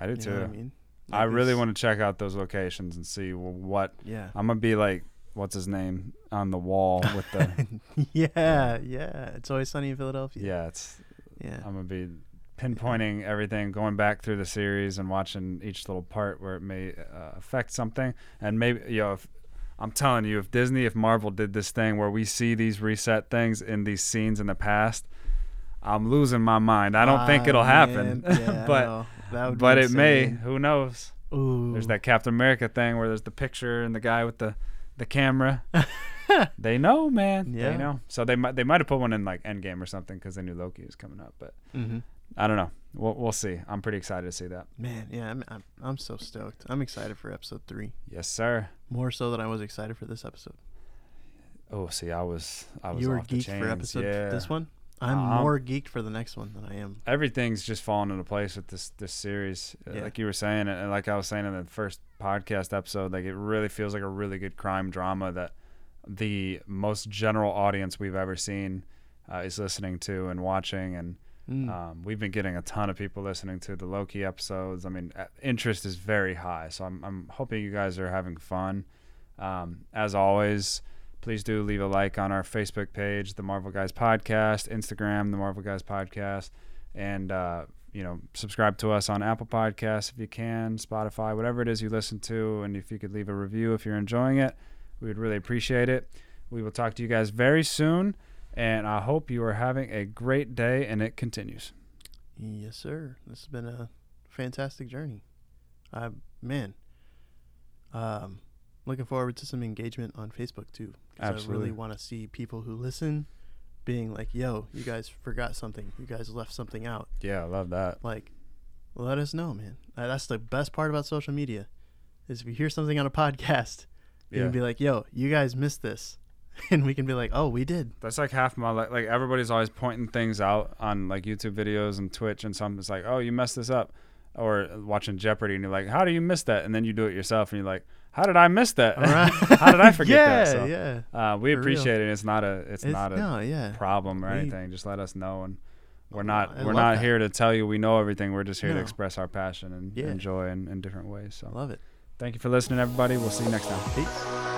I do You too. I mean? I really want to check out those locations and see what Yeah. I'm gonna be like. What's his name on the wall with the yeah, yeah. It's always sunny in Philadelphia. yeah? It's Yeah. I'm gonna be pinpointing everything, going back through the series and watching each little part where it may uh, affect something. And maybe you know, if, I'm telling you, if Disney, if Marvel did this thing where we see these reset things in these scenes in the past, I'm losing my mind. I don't think Ah, it'll happen. Yeah, but that would be but it may. Who knows? Ooh. There's that Captain America thing where there's the picture and the guy with the the camera. they know, man. Yeah. They know. So they might they might have put one in like Endgame or something because they knew Loki was coming up. But hmm I don't know. We'll we'll see. I'm pretty excited to see that. Man, yeah, I'm, I'm I'm so stoked. I'm excited for episode three. Yes, sir. More so than I was excited for this episode. Oh, see, I was I was You were geeked for episode yeah. this one. I'm Um, more geeked for the next one than I am. Everything's just falling into place with this this series. Uh, Yeah. Like you were saying, and like I was saying in the first podcast episode, like it really feels like a really good crime drama that the most general audience we've ever seen uh, is listening to and watching and Mm. Um, we've been getting a ton of people listening to the Loki episodes. I mean, interest is very high, so I'm, I'm hoping you guys are having fun. Um, as always, please do leave a like on our Facebook page, the Marvel Guys Podcast, Instagram, the Marvel Guys Podcast, and uh, you know, subscribe to us on Apple Podcasts if you can, Spotify, whatever it is you listen to, and if you could leave a review if you're enjoying it, we would really appreciate it. We will talk to you guys very soon. And I hope you are having a great day and it continues. Yes, sir. This has been a fantastic journey. I man, um, looking forward to some engagement on Facebook too. 'cause I really want to see people who listen being like, "Yo, you guys forgot something. You guys left something out." Yeah, I love that. Like, let us know, man. That's the best part about social media. Is if you hear something on a podcast, you Yeah. can be like, "Yo, you guys missed this," and we can be like, "Oh, we did." That's like half my like like everybody's always pointing things out on like YouTube videos and Twitch and something. It's like, oh, you messed this up, or watching Jeopardy and you're like, how do you miss that? And then you do it yourself and you're like, how did I miss that? Right. how did I forget yeah, that? So, yeah. uh, we For real. appreciate it. It's not a it's, not a no, yeah. problem or We- anything. Just let us know and. We're Oh, not I we're not that. here to tell you we know everything. We're just here to express our passion and Yeah. enjoy in, in different ways. I So love it. thank you for listening, everybody. We'll see you next time. Peace.